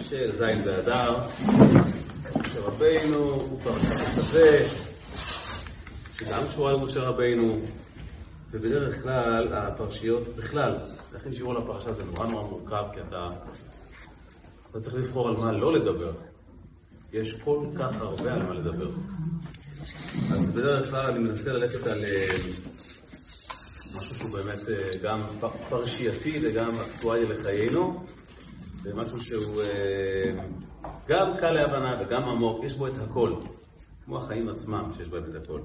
של זין באדר, שרבינו הוא פרשת הצווה, שגם קשורה למשה רבינו, ובדרך כלל הפרשיות, בכלל, להכין שיעור לפרשה זה נורא נורא מורכב, כי אתה, אתה צריך לבחור על מה לא לדבר. יש כל כך הרבה על מה לדבר. אז בדרך כלל אני מנסה ללכת על אה, משהו שהוא באמת אה, גם פרשייתי וגם אקטואלי לחיינו, זה משהו שהוא אה, גם קל להבנה וגם עמוק, יש בו את הכל, כמו החיים עצמם שיש בהם את הכל.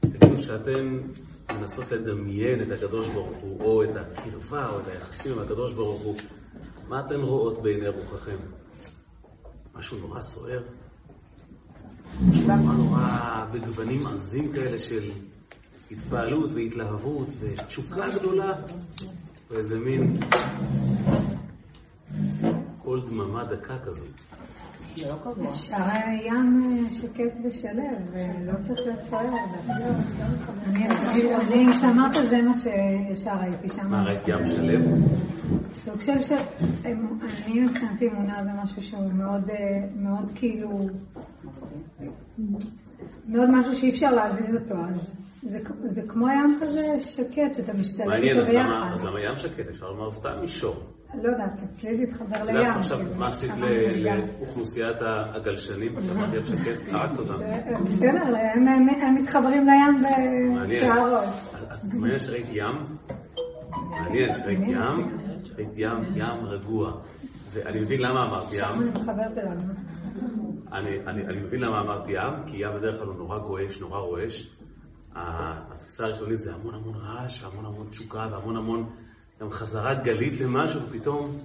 תגידו שאתם מנסות לדמיין את הקדוש ברוך הוא, או את הקרבה, או את היחסים עם הקדוש ברוך הוא, מה אתן רואות בעיני רוחכם? משהו נורא סוער? משהו נורא נורא בגוונים עזים כאלה של התפעלות והתלהבות ותשוקה גדולה, ואיזה מין קול דממה דקה כזו. אפשר ים שקט ושלב, ולא צריך להיות סוער. אני שאמרת זה מה שישר ראיתי שם. מה, ראית ים שלב? סוג של ש... אני מבחינתי אמונה זה משהו שהוא מאוד, מאוד כאילו... מאוד משהו שאי אפשר להזיז אותו, אז זה, זה כמו ים כזה שקט, שאתה משתלב איתו ביחד. מעניין, אז למה ים שקט? אפשר לומר סתם מישור. לא יודעת, אצלי זה התחבר לים. עכשיו, מה עשית לאוכלוסיית הגלשנים? אמרתי ים שקט, הרגת אותם. בסדר, הם מתחברים לים בשערות. אז מעניין שראית ים, מעניין שראית ים, ראית ים, ים רגוע. ואני מבין למה אמרתי ים. שם אני מתחברת אליו. אני מבין למה אמרתי ים, כי ים בדרך כלל הוא נורא גועש, נורא רועש. התפיסה הראשונית זה המון המון רעש, והמון המון תשוקה, והמון המון גם חזרה גלית למשהו, ופתאום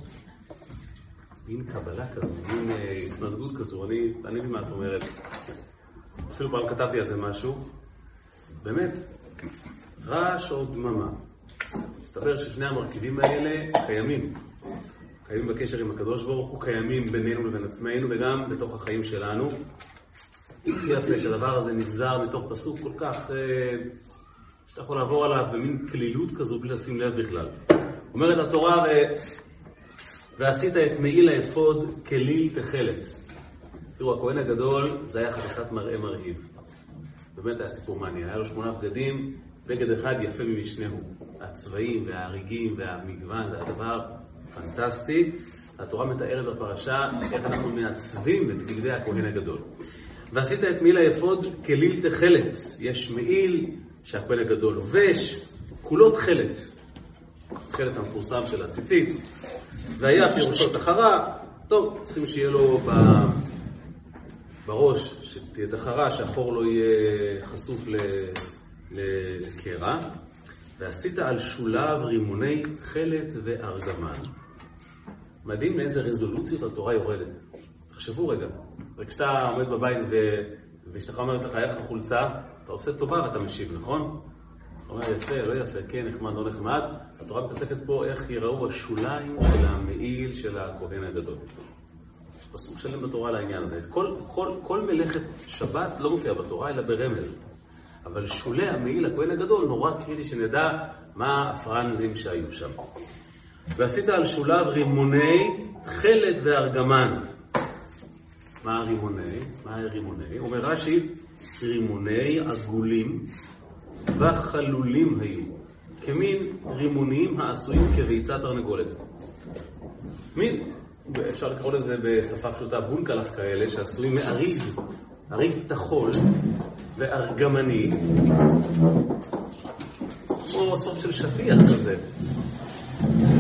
מין קבלה כזו, מין התמזגות כזו. אני, אני מבין מה את אומרת. אפילו פעם כתבתי על זה משהו. באמת, רעש או דממה. מסתבר ששני המרכיבים האלה קיימים. קיימים בקשר עם הקדוש ברוך הוא, קיימים בינינו לבין עצמנו וגם בתוך החיים שלנו. יפה שהדבר הזה נגזר מתוך פסוק כל כך, שאתה יכול לעבור עליו במין כלילות כזו בלי לשים לב בכלל. אומרת התורה. ועשית את מעיל האפוד כליל תכלת. תראו, הכהן הגדול זה היה חתיכת מראה מרהיב. באמת היה סיפור מעניין. היה לו שמונה בגדים, בגד אחד יפה ממשנהו. הצבעים וההריגים והמגוון, זה היה דבר פנטסטי. התורה מתארת בפרשה איך אנחנו מעצבים את בגדי הכהן הגדול. ועשית את מעיל האפוד כליל תכלת. יש מעיל שהכהן הגדול לובש, כולו תכלת. תכלת המפורסם של הציצית. והיה פירושו תחרה, טוב, צריכים שיהיה לו ב... בראש, שתהיה תחרה, שהחור לא יהיה חשוף לקרע. ועשית על שוליו רימוני תכלת וארגמן. מדהים מאיזה רזולוציות התורה יורדת. תחשבו רגע, וכשאתה עומד בבית ואשתך אומרת לך, איך החולצה, אתה עושה טובה ואתה משיב, נכון? אתה אומר, יפה, לא יפה, כן, נחמד, לא נחמד. התורה מתעסקת פה איך ייראו השוליים של המעיל של הכהן הגדול. יש פסוק שלם בתורה על העניין הזה. כל, כל, כל מלאכת שבת לא מופיע בתורה, אלא ברמז. אבל שולי המעיל, הכהן הגדול, נורא קריטי שנדע מה הפרנזים שהיו שם. ועשית על שוליו רימוני תכלת וארגמן. מה הרימוני? מה הרימוני? אומר רש"י, רימוני עגולים וחלולים היו, כמין רימונים העשויים כביצת תרנגולת. מין, אפשר לקרוא לזה בשפה פשוטה בונקלח כאלה, שעשויים מאריג, אריג טחול וארגמני, כמו סוג של שטיח כזה,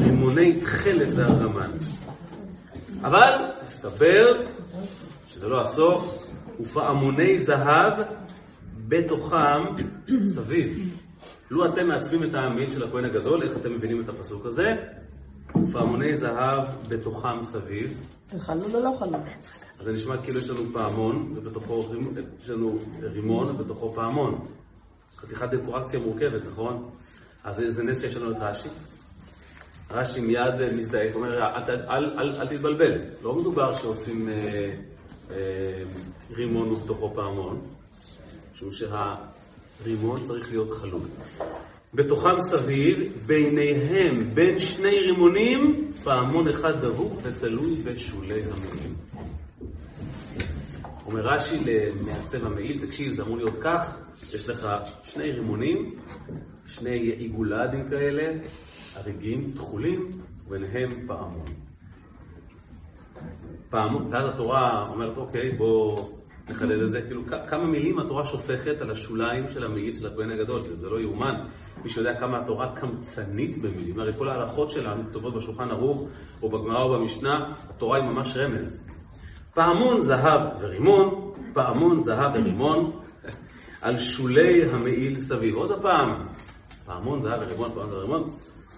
רימוני תכלת וארגמן. אבל מסתבר שזה לא הסוף, ופעמוני זהב בתוכם סביב. לו אתם מעצבים את העמית של הכהן הגדול, איך אתם מבינים את הפסוק הזה? ופעמוני זהב בתוכם סביב. חלול או לא חלול? אז זה נשמע כאילו יש לנו פעמון, ובתוכו יש לנו רימון, ובתוכו פעמון. חתיכת דקורציה מורכבת, נכון? אז זה נס שיש לנו את רש"י. רש"י מיד מזדהה, אומר, אל, אל, אל, אל תתבלבל. לא מדובר שעושים אה, רימון ובתוכו פעמון, משום שהרימון צריך להיות חלול. בתוכם סביב, ביניהם, בין שני רימונים, פעמון אחד דבוק ותלוי בשולי המעיל. אומר רש"י למעצב המעיל, תקשיב, זה אמור להיות כך, יש לך שני רימונים, שני עיגולדים כאלה, הריגים, תכולים, וביניהם פעמון. פעמון, ואז התורה אומרת, אוקיי, בוא נחדד את זה, כאילו כמה מילים התורה שופכת על השוליים של המעיל של הכהן הגדול, זה, זה לא יאומן. מי שיודע כמה התורה קמצנית במילים, הרי כל ההלכות שלנו כתובות בשולחן ערוך, או בגמרא או במשנה, התורה היא ממש רמז. פעמון זהב ורימון, פעמון זהב ורימון, על שולי המעיל סביב. עוד הפעם, פעמון זהב ורימון, פעמון זהב ורימון.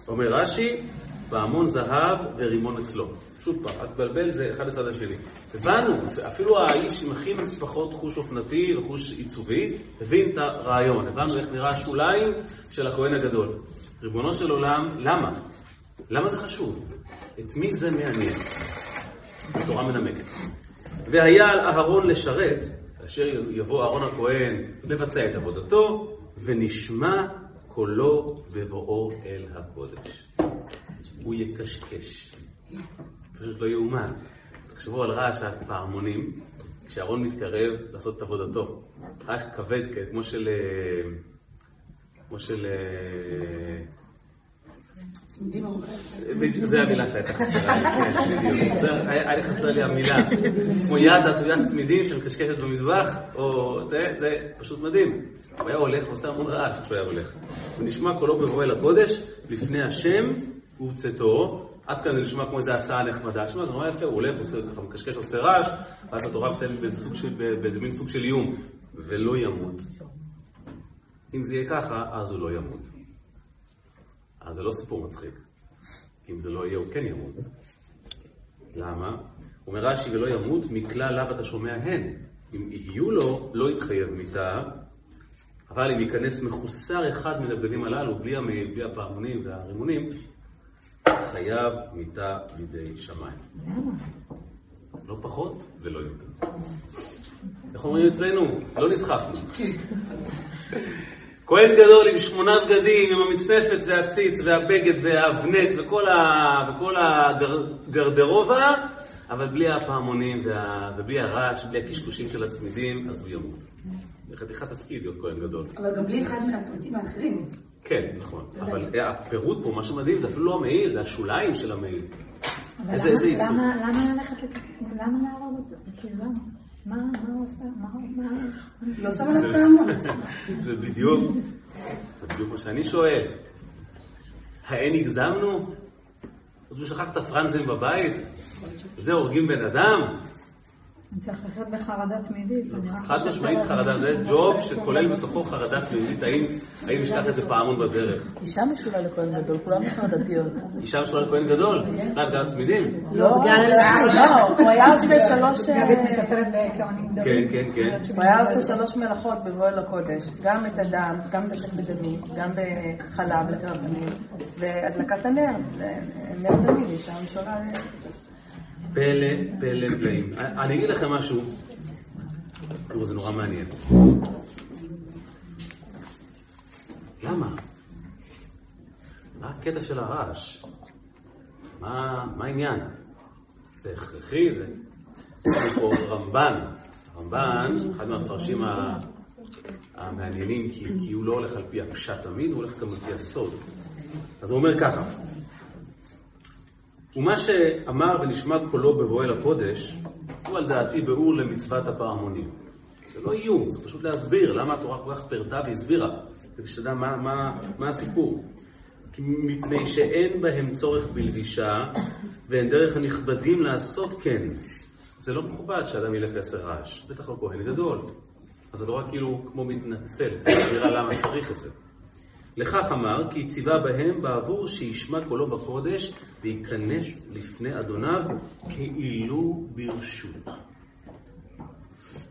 אומר רש"י, פעמון זהב ורימון אצלו. שוב פעם, אל תבלבל, זה אחד לצד השני. הבנו, אפילו האיש עם הכי פחות חוש אופנתי וחוש עיצובי, הבין את הרעיון, הבנו איך נראה השוליים של הכהן הגדול. ריבונו של עולם, למה? למה זה חשוב? את מי זה מעניין? התורה מנמקת. והיה על אהרון לשרת, כאשר יבוא אהרון הכהן לבצע את עבודתו, ונשמע קולו בבואו אל הקודש. הוא יקשקש. פשוט לא יאומן. תחשבו על רעש הפעמונים, כשאהרון מתקרב לעשות את עבודתו. רעש כבד כמו של... אה, כמו של... אה, זה המילה שהייתה חסרה לי, כן, בדיוק. היה לי חסר לי המילה. כמו יד עטוית צמידים שמקשקשת במטבח, או זה, זה פשוט מדהים. הוא היה הולך ועושה המון רעש כשהוא היה הולך. ונשמע קולו בבוא אל הקודש, לפני השם ובצאתו. עד כאן זה נשמע כמו איזו הצעה נחמדה. שמע, זה נורא יפה, הוא הולך, עושה ככה, מקשקש, עושה רעש, ואז התורה מסיימת באיזה מין סוג של איום, ולא ימות. אם זה יהיה ככה, אז הוא לא ימות. אז זה לא סיפור מצחיק. אם זה לא יהיה, הוא כן ימות. למה? אומר רש"י, ולא ימות, מכלל לאו אתה שומע הן. אם יהיו לו, לא יתחייב מיתה, אבל אם ייכנס מחוסר אחד מן הבגדים הללו, בלי המעיל, בלי הפעמונים והרימונים, חייב מיתה בידי שמיים. לא פחות ולא יותר. איך אומרים אצלנו? לא נסחפנו. כהן גדול עם שמונה בגדים, עם המצנפת והציץ והבגד והאבנט וכל, ה... וכל הגרדרובה, אבל בלי הפעמונים וה... ובלי הרעש, בלי הקשקושים של הצמידים, אז הוא ימות. זה חתיכת תפקיד להיות כהן גדול. אבל גם בלי אחד מהפרטים האחרים. כן, נכון. אבל הפירוט פה, מה שמדהים, זה אפילו לא המעיל, זה השוליים של המעיל. איזה איסור. למה ללכת למה להרוג אותו? כאילו, למה? מה הוא עושה? מה לא שם עליו פעמון. זה בדיוק, זה בדיוק מה שאני שואל. האין הגזמנו? הוא שכח את הפרנזים בבית? זה הורגים בן אדם? אני צריך לחיות בחרדה תמידית. חד משמעית חרדה, זה ג'וב שכולל בתוכו חרדה תמידית, האם ישכח איזה פעמון בדרך. אישה משולה לכהן גדול, כולם חרדתיות. אישה משולה לכהן גדול? מה, בגלל הצמידים? לא, בגלל... לא, הוא היה עושה שלוש... כן, כן, כן. הוא היה עושה שלוש מלאכות בבואי לקודש, גם את הדם, גם את השק בדמים, גם בחלב לקרבנים, והדלקת הנר, נר דמים, אישה משולה... פלא, פלא פלאים. אני אגיד לכם משהו, תראו, זה נורא מעניין. למה? מה הקטע של הרעש? מה, העניין? זה הכרחי, זה... פה רמב"ן. רמב"ן, אחד מהמפרשים המעניינים, כי הוא לא הולך על פי הפשט תמיד, הוא הולך גם על פי הסוד. אז הוא אומר ככה, ומה שאמר ונשמע קולו בבואל הקודש, הוא על דעתי ברור למצוות הפעמונים. זה לא איום, זה פשוט להסביר למה התורה כל כך פירטה והסבירה, כדי שתדע מה, מה, מה הסיפור. מפני שאין בהם צורך בלבישה, ואין דרך הנכבדים לעשות כן. זה לא מכובד שאדם ילך ויעשה רעש, בטח לא כהן גדול. אז התורה כאילו כמו מתנצלת, מסבירה למה צריך את זה. לכך אמר, כי ציווה בהם בעבור שישמע קולו בקודש וייכנס לפני אדוניו כאילו ברשות.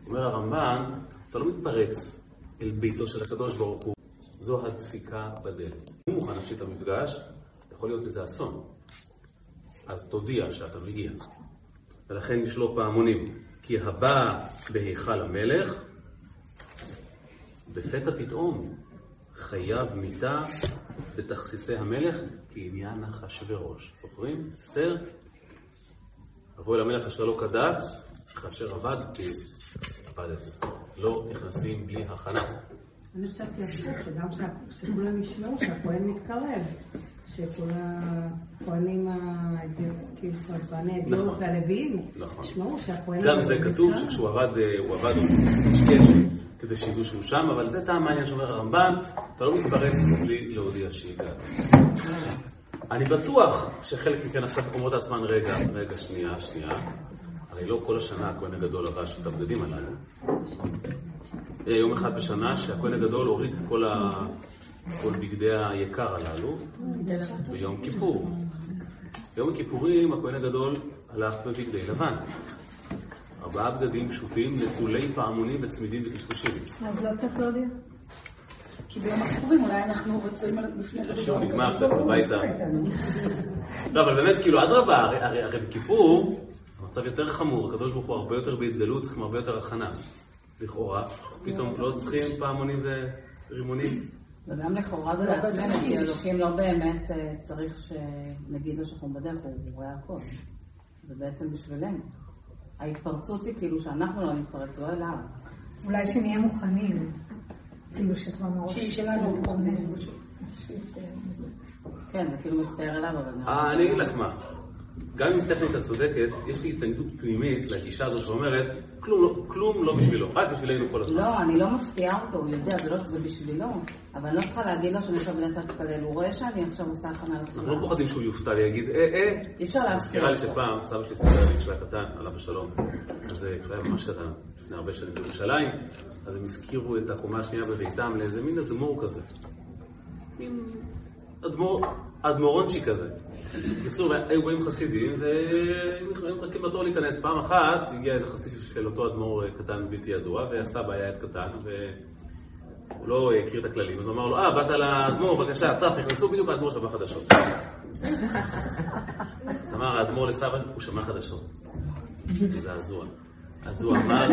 אומר הרמב"ן, אתה לא מתפרץ אל ביתו של הקדוש ברוך הוא, זו הדפיקה בדלת. אם מוכן להפסיד את המפגש, יכול להיות בזה אסון. אז תודיע שאתה מגיע. ולכן יש לו פעמונים. כי הבא בהיכל המלך, בפתע פתאום חייב מיתה בתכסיסי המלך כעניין אחשוורוש. זוכרים? אסתר? אבוא אל המלך אשר לא כדת, כאשר עבד, כי עבדתי. לא נכנסים בלי הכנה. אני חשבתי הפוך, שגם שכולם ישמעו שהכהן מתקרב. שכל הכהנים, כאילו, הכהני הדיור נכון. והלוויים, נכון. ישמעו שהכהן... גם זה כתוב שכשהוא עבד, אה, הוא עבד קשקש כדי שידעו שהוא שם, אבל זה טעם העניין שאומר הרמב"ן, אתה לא מתפרץ בלי להודיע שהגעת. אני בטוח שחלק מכן עכשיו אומרות לעצמן, רגע, רגע, שנייה, שנייה. הרי לא כל השנה הכהן הגדול לבש את הבגדים הללו. היה יום אחד בשנה שהכהן הגדול הוריד את כל, ה... כל בגדי היקר הללו ביום כיפור. ביום הכיפורים הכהן הגדול הלך בבגדי לבן. ארבעה בגדים פשוטים, נטולי פעמונים וצמידים וקשקושים. אז לא צריך להודיע. כי ביום הכיפורים אולי אנחנו רוצים לפני שוב נגמר, עכשיו הביתה. לא, אבל באמת, כאילו, אדרבה, הרי, בכיפור המצב יותר חמור, הקדוש ברוך הוא הרבה יותר בהתגלות, צריכים הרבה יותר הכנה. לכאורה, פתאום לא צריכים פעמונים ורימונים. וגם לכאורה זה לעצמנו, כי אלוקים לא באמת אה, צריך שנגיד לו שאנחנו בדרך, הוא רואה הכל. זה בעצם בשבילנו. ההתפרצות היא כאילו שאנחנו לא נתפרץ, לא אליו. אולי שנהיה מוכנים. כאילו שכבר מראש... שהיא שלנו. מוכנים. כן, זה כאילו מצטער אליו, אבל... אה, לי אני אגיד לך מה. גם אם טכנית את צודקת, יש לי התנגדות פנימית לגישה הזו שאומרת, כלום לא- כלום לא בשבילו, רק בשבילנו כל הזמן. לא, אני לא מפתיעה אותו, הוא יודע, זה לא שזה בשבילו, אבל אני לא צריכה להגיד לו שאני עכשיו בדרך להתפלל, הוא רואה שאני עכשיו עושה הכנה אנחנו לתפילה. לא פוחדים שהוא יופתע ויגיד, אה, אה, אי אפשר להפתיע מזכירה לי. שפעם סבא שלי סיפר לי כשהוא היה קטן, עליו השלום, אז כשהוא היה ממש קטן, לפני הרבה שנים בירושלים, אז הם הזכירו את הקומה השנייה בביתם לאיזה מין אדמו"ר כזה. מין אדמו"ר, אדמו"רונצ'י כזה. בקיצור, היו באים חסידים, והיו מחכים בתור להיכנס. פעם אחת הגיע איזה חסיד של אותו אדמו"ר אה, קטן בלתי ידוע, והסבא היה ילד קטן, והוא לא הכיר את הכללים, אז הוא אמר לו, אה, באת לאדמו"ר, בבקשה, טף, נכנסו בדיוק האדמו"ר שמע חדשות. אז אמר האדמו"ר לסבא, הוא שמע חדשות. זעזוע. אז הוא אמר,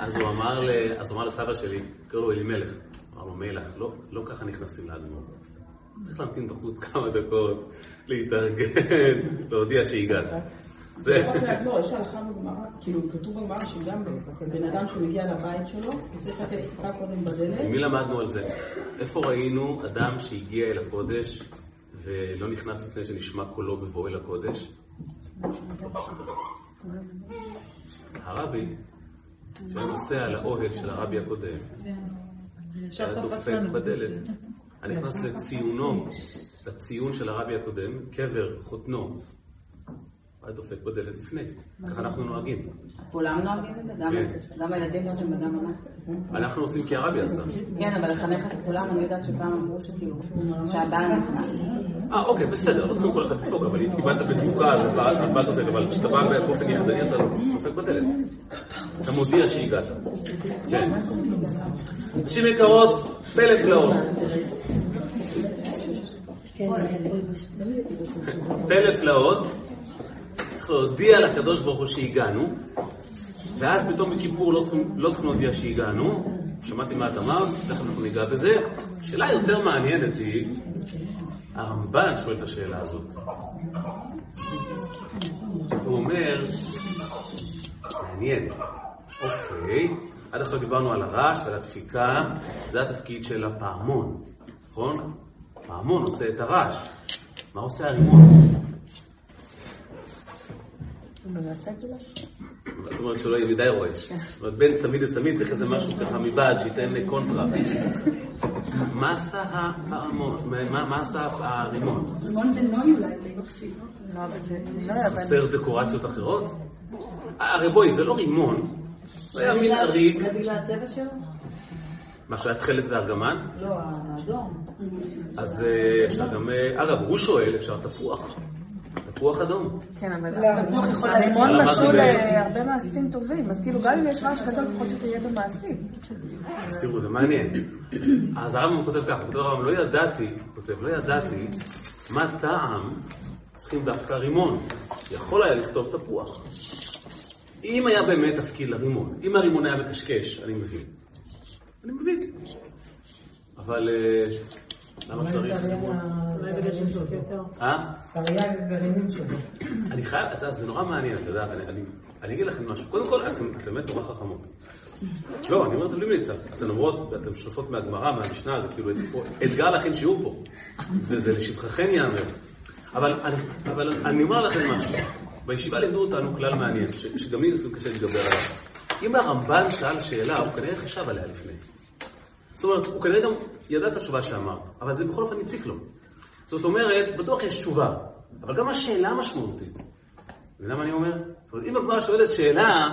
אז הוא אמר, אז הוא אמר לסבא שלי, קראו לו אלימלך, אמר לו מלך, לא, לא ככה נכנסים לאדמו"ר. צריך להמתין בחוץ כמה דקות, להתארגן, להודיע שהגעת. זה... לא רק לאדמו"ר, יש הלכה בגמרא, כאילו כתוב בגמרא שגם בן אדם שמגיע לבית שלו, הוא צריך לתת פתיחה קודם בדלת. עם מי למדנו על זה? איפה ראינו אדם שהגיע אל הקודש ולא נכנס לפני שנשמע קולו בבואו אל הקודש? הרבי, שהיה נוסע לאוהל של הרבי הקודם, היה דופק בדלת. היה נכנס לציונו, לציון של הרבי הקודם, קבר חותנו. היה דופק בדלת לפני. ככה אנחנו נוהגים. כולם נוהגים את זה, גם- כן. הילדים שלהם וגם אנחנו. אנחנו עושים כי הרבי עשה. כן, אבל לחנך את כולם, אני יודעת שפעם אמרו שכאילו, שהבעל נכנס. אה, אוקיי, בסדר, לא צריכים כל אחד לצחוק, אבל אם קיבלת בתפוקה, אז הבעל הבעל דופק, אבל כשאתה בא באופן יחדני, אתה דופק בדלת. אתה מודיע שהגעת. כן. נשים יקרות, פלא פלאות. פלא פלאות, צריך להודיע לקדוש ברוך הוא שהגענו, ואז פתאום בכיפור לא לא צריכים להודיע שהגענו. שמעתי מה את אמרת, תכף אנחנו ניגע בזה. שאלה יותר מעניינת היא, הרמב"ן שואל את השאלה הזאת. הוא אומר, מעניין, אוקיי, עד עכשיו דיברנו על הרעש ועל הדפיקה, זה התפקיד של הפעמון, נכון? פעמון עושה את הרעש. מה עושה הרימון? זאת אומרת שלא יהיה מדי רועש. זאת אומרת, בין צמיד לצמיד צריך איזה משהו ככה מבעד שייתן קונטרה. מה עשה הפעמון? מה מה עשה הרימון? רימון זה נוי אולי, זה יופי. לא, אבל זה... לא. חסר דקורציות אחרות? הרי בואי, זה לא רימון. זה היה מין אריג, זה בגלל הצבע שלו? מה שהיה תכלת וארגמן. לא, האדום. אז אה, אפשר גם, אה, אגב, הוא שואל, אפשר תפוח. תפוח אדום. כן, אבל לא, התפוח יכול הרימון למדנו משול ב- להרבה מעשים טובים, אז כאילו גם אם יש רעש גדול, לפחות שזה יהיה במעשים. אז תראו, זה מעניין. אז הרמב"ם כותב ככה, כותב הרמב"ם, לא ידעתי, כותב, לא ידעתי מה טעם צריכים דווקא רימון. יכול היה לכתוב תפוח. אם היה באמת תפקיד לרימון, אם הרימון היה מקשקש, אני מבין. אני מבין. אבל אה, למה צריך? אולי בגלל שהם שותים יותר. אה? תרי"ג גרעינים שלו. אני חייב, אתה יודע, זה נורא מעניין, אתה יודע, אני, אני, אני אגיד לכם משהו. קודם כל, אתם אתם באמת נורא חכמות. לא, אני אומר את זה בלי מליצה. אתן אומרות, אתן שותפות מהגמרא, מהמשנה, זה כאילו אתגר להכין שיעור פה. וזה לשבחכן ייאמר. אבל אני אומר לכם משהו. בישיבה לימדו אותנו כלל מעניין, שגם לי לפעמים קשה להתגבר עליו. אם הרמב"ן שאל שאלה, הוא כנראה חשב עליה לפני. זאת אומרת, הוא כנראה גם ידע את התשובה שאמר, אבל זה בכל אופן הציק לו. זאת אומרת, בטוח יש תשובה, אבל גם השאלה משמעותית. מבינה מה אני אומר? זאת אומרת, אם הגמרא שואלת שאלה,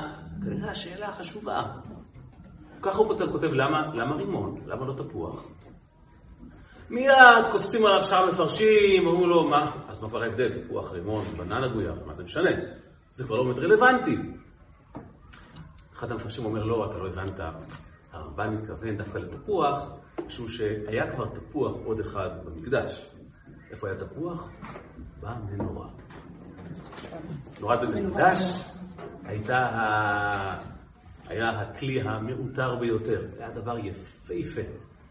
כנראה השאלה חשובה. ככה הוא כותב למה, למה רימון? למה לא תפוח? מיד קופצים עליו שאר מפרשים, אומרים לו, מה, אז מה כבר ההבדל? תפוח, רימון, בננה גויה, מה זה משנה? זה כבר לא באמת רלוונטי. אחד המפרשים אומר, לא, אתה לא הבנת, הרמב"ן מתכוון דווקא לתפוח, משום שהיה כבר תפוח עוד אחד במקדש. איפה היה תפוח? במנורה. נורת בית המקדש הייתה ה... היה הכלי המעוטר ביותר, היה דבר יפהפה.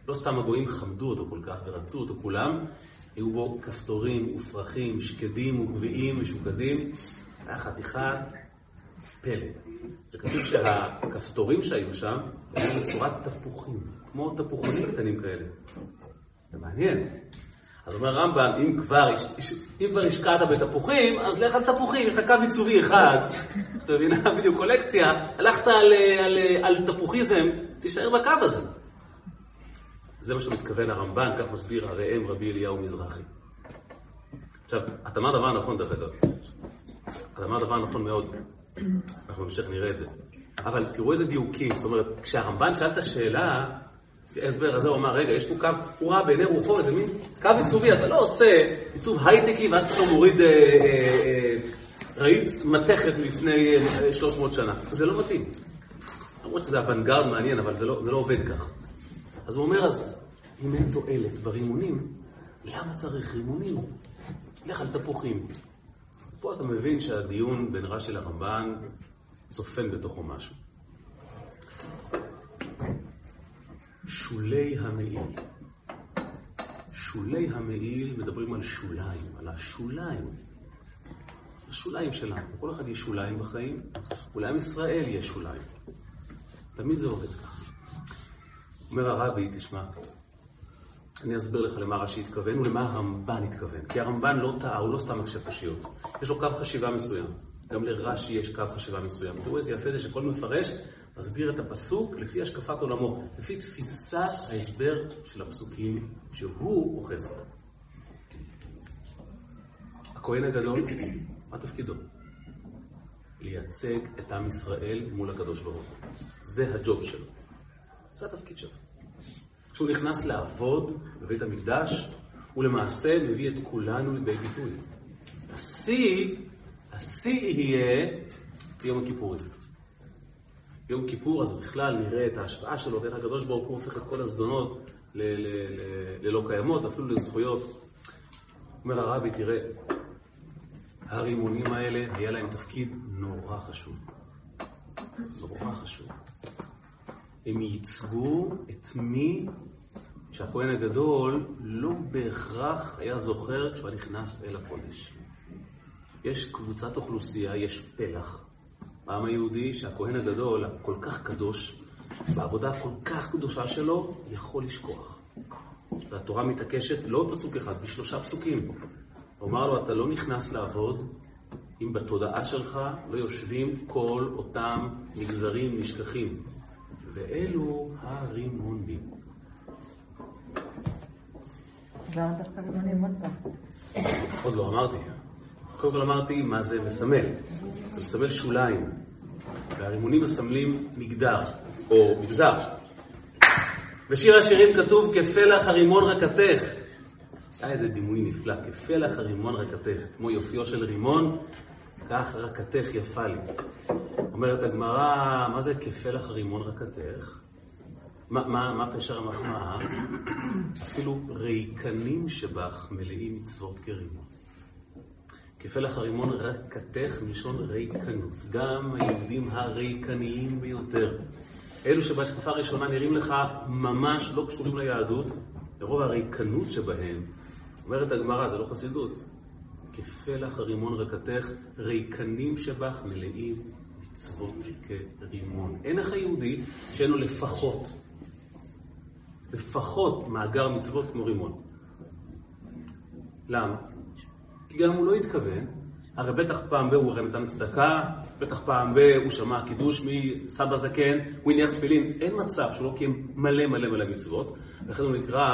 לא סתם הגויים חמדו אותו כל כך ורצו אותו כולם, היו בו כפתורים ופרחים, שקדים וגביעים משוקדים, היה חתיכת פלא. וכתוב שהכפתורים שהיו שם היו בצורת תפוחים, כמו תפוחונים קטנים כאלה. זה מעניין. אז אומר רמב"ם, אם כבר, אם כבר השקעת בתפוחים, אז לך על תפוחים, יש לך קו עיצובי אחד, אתה מבין, בדיוק קולקציה, הלכת על, על, על תפוחיזם, תישאר בקו הזה. זה מה שמתכוון הרמב"ן, כך מסביר הראם רבי אליהו מזרחי. עכשיו, את אמרת דבר נכון דרך אגב. את אמרת דבר נכון מאוד. אנחנו בהמשך נראה את זה. אבל תראו איזה דיוקים, זאת אומרת, כשהרמב"ן שאל את השאלה, ההסבר הזה הוא אמר, רגע, יש פה קו, הוא ראה בעיני רוחו איזה מין קו עיצובי, אתה לא עושה עיצוב הייטקי ואז פתאום מוריד, אה, אה, אה, ראית מתכת לפני אה, 300 שנה. זה לא מתאים. למרות שזה אוונגרד מעניין, אבל זה לא, זה לא עובד כך. אז הוא אומר, אז אם אין תועלת ברימונים, למה צריך רימונים? לך על תפוחים. פה אתה מבין שהדיון בין רש"י לרמב"ן צופן בתוכו משהו. שולי המעיל. שולי המעיל מדברים על שוליים, על השוליים. השוליים שלנו. כל אחד יש שוליים בחיים, ולעם ישראל יש שוליים. תמיד זה עובד ככה. אומר הרבי, תשמע, אני אסביר לך למה רש"י התכוון ולמה הרמב"ן התכוון. כי הרמב"ן לא טעה, הוא לא סתם מקשה קושיות. יש לו קו חשיבה מסוים. גם לרש"י יש קו חשיבה מסוים. תראו איזה יפה זה שכל מפרש מסביר את הפסוק לפי השקפת עולמו, לפי תפיסת ההסבר של הפסוקים שהוא אוחז עליהם. הכהן הגדול, מה תפקידו? לייצג את עם ישראל מול הקדוש ברוך הוא. זה הג'וב שלו. זה התפקיד שלו. כשהוא נכנס לעבוד בבית המקדש, הוא למעשה מביא את כולנו לידי ביטוי. השיא, השיא יהיה יום הכיפורים. יום כיפור, אז בכלל נראה את ההשפעה שלו, ואיך הקדוש ברוך הוא הופך את כל הזדונות ללא קיימות, אפילו לזכויות. אומר הרבי, תראה, הרימונים האלה, היה להם תפקיד נורא חשוב. נורא חשוב. הם ייצגו את מי שהכהן הגדול לא בהכרח היה זוכר כשהוא נכנס אל הקודש. יש קבוצת אוכלוסייה, יש פלח בעם היהודי שהכהן הגדול, הכל כך קדוש, בעבודה הכל כך קדושה שלו, יכול לשכוח. והתורה מתעקשת לא בפסוק אחד, בשלושה פסוקים. הוא אמר לו, אתה לא נכנס לעבוד אם בתודעה שלך לא יושבים כל אותם מגזרים נשכחים. ואלו הרימונים. למה פעם? עוד לא אמרתי. קודם כל אמרתי מה זה מסמל. זה מסמל שוליים. והרימונים מסמלים מגדר, או מגזר. בשיר השירים כתוב, כפלח הרימון רקתך. היה איזה דימוי נפלא, כפלח הרימון רקתך. כמו יופיו של רימון, כך רקתך יפה לי. אומרת הגמרא, מה זה כפלח הרימון רקתך? מה, פשר המחמאה? אפילו ריקנים שבך מלאים מצוות כרימון. כפלח הרימון רקתך מלשון ריקנות. גם היהודים הריקניים ביותר, אלו שבהשקפה הראשונה נראים לך ממש לא קשורים ליהדות, לרוב הריקנות שבהם, אומרת הגמרא, זה לא חסידות. כפלח הרימון רקתך, ריקנים שבך מלאים מצוות כרימון. אין לך יהודי שאין לו לפחות, לפחות מאגר מצוות כמו רימון. למה? כי גם הוא לא התכוון, הרי בטח פעם ב- הוא הרי נתן צדקה, בטח פעם ב- הוא שמע קידוש מסבא זקן, הוא הניח תפילין, אין מצב שהוא לא קיים מלא מלא מלא מצוות, לכן הוא נקרא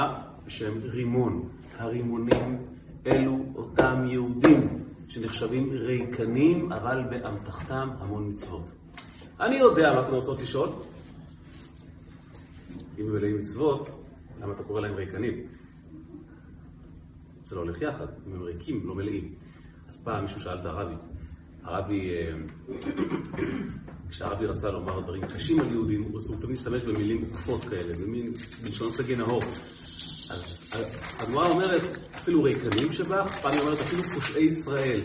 בשם רימון. הרימונים אלו אותם יהודים שנחשבים ריקנים, אבל באמתחתם המון מצוות. אני יודע מה אתם רוצות לשאול. אם הם מלאים מצוות, למה אתה קורא להם ריקנים? זה לא הולך יחד, אם הם ריקים, לא מלאים. אז פעם מישהו שאל את הרבי, הרבי, אה, כשהרבי רצה לומר דברים קשים על יהודים, הוא תמיד משתמש במילים עוקפות כאלה, במין, בלשון סגי נהור. אז הגמרא אומרת, אפילו ריקנים שבך, פעם היא אומרת אפילו פושעי ישראל.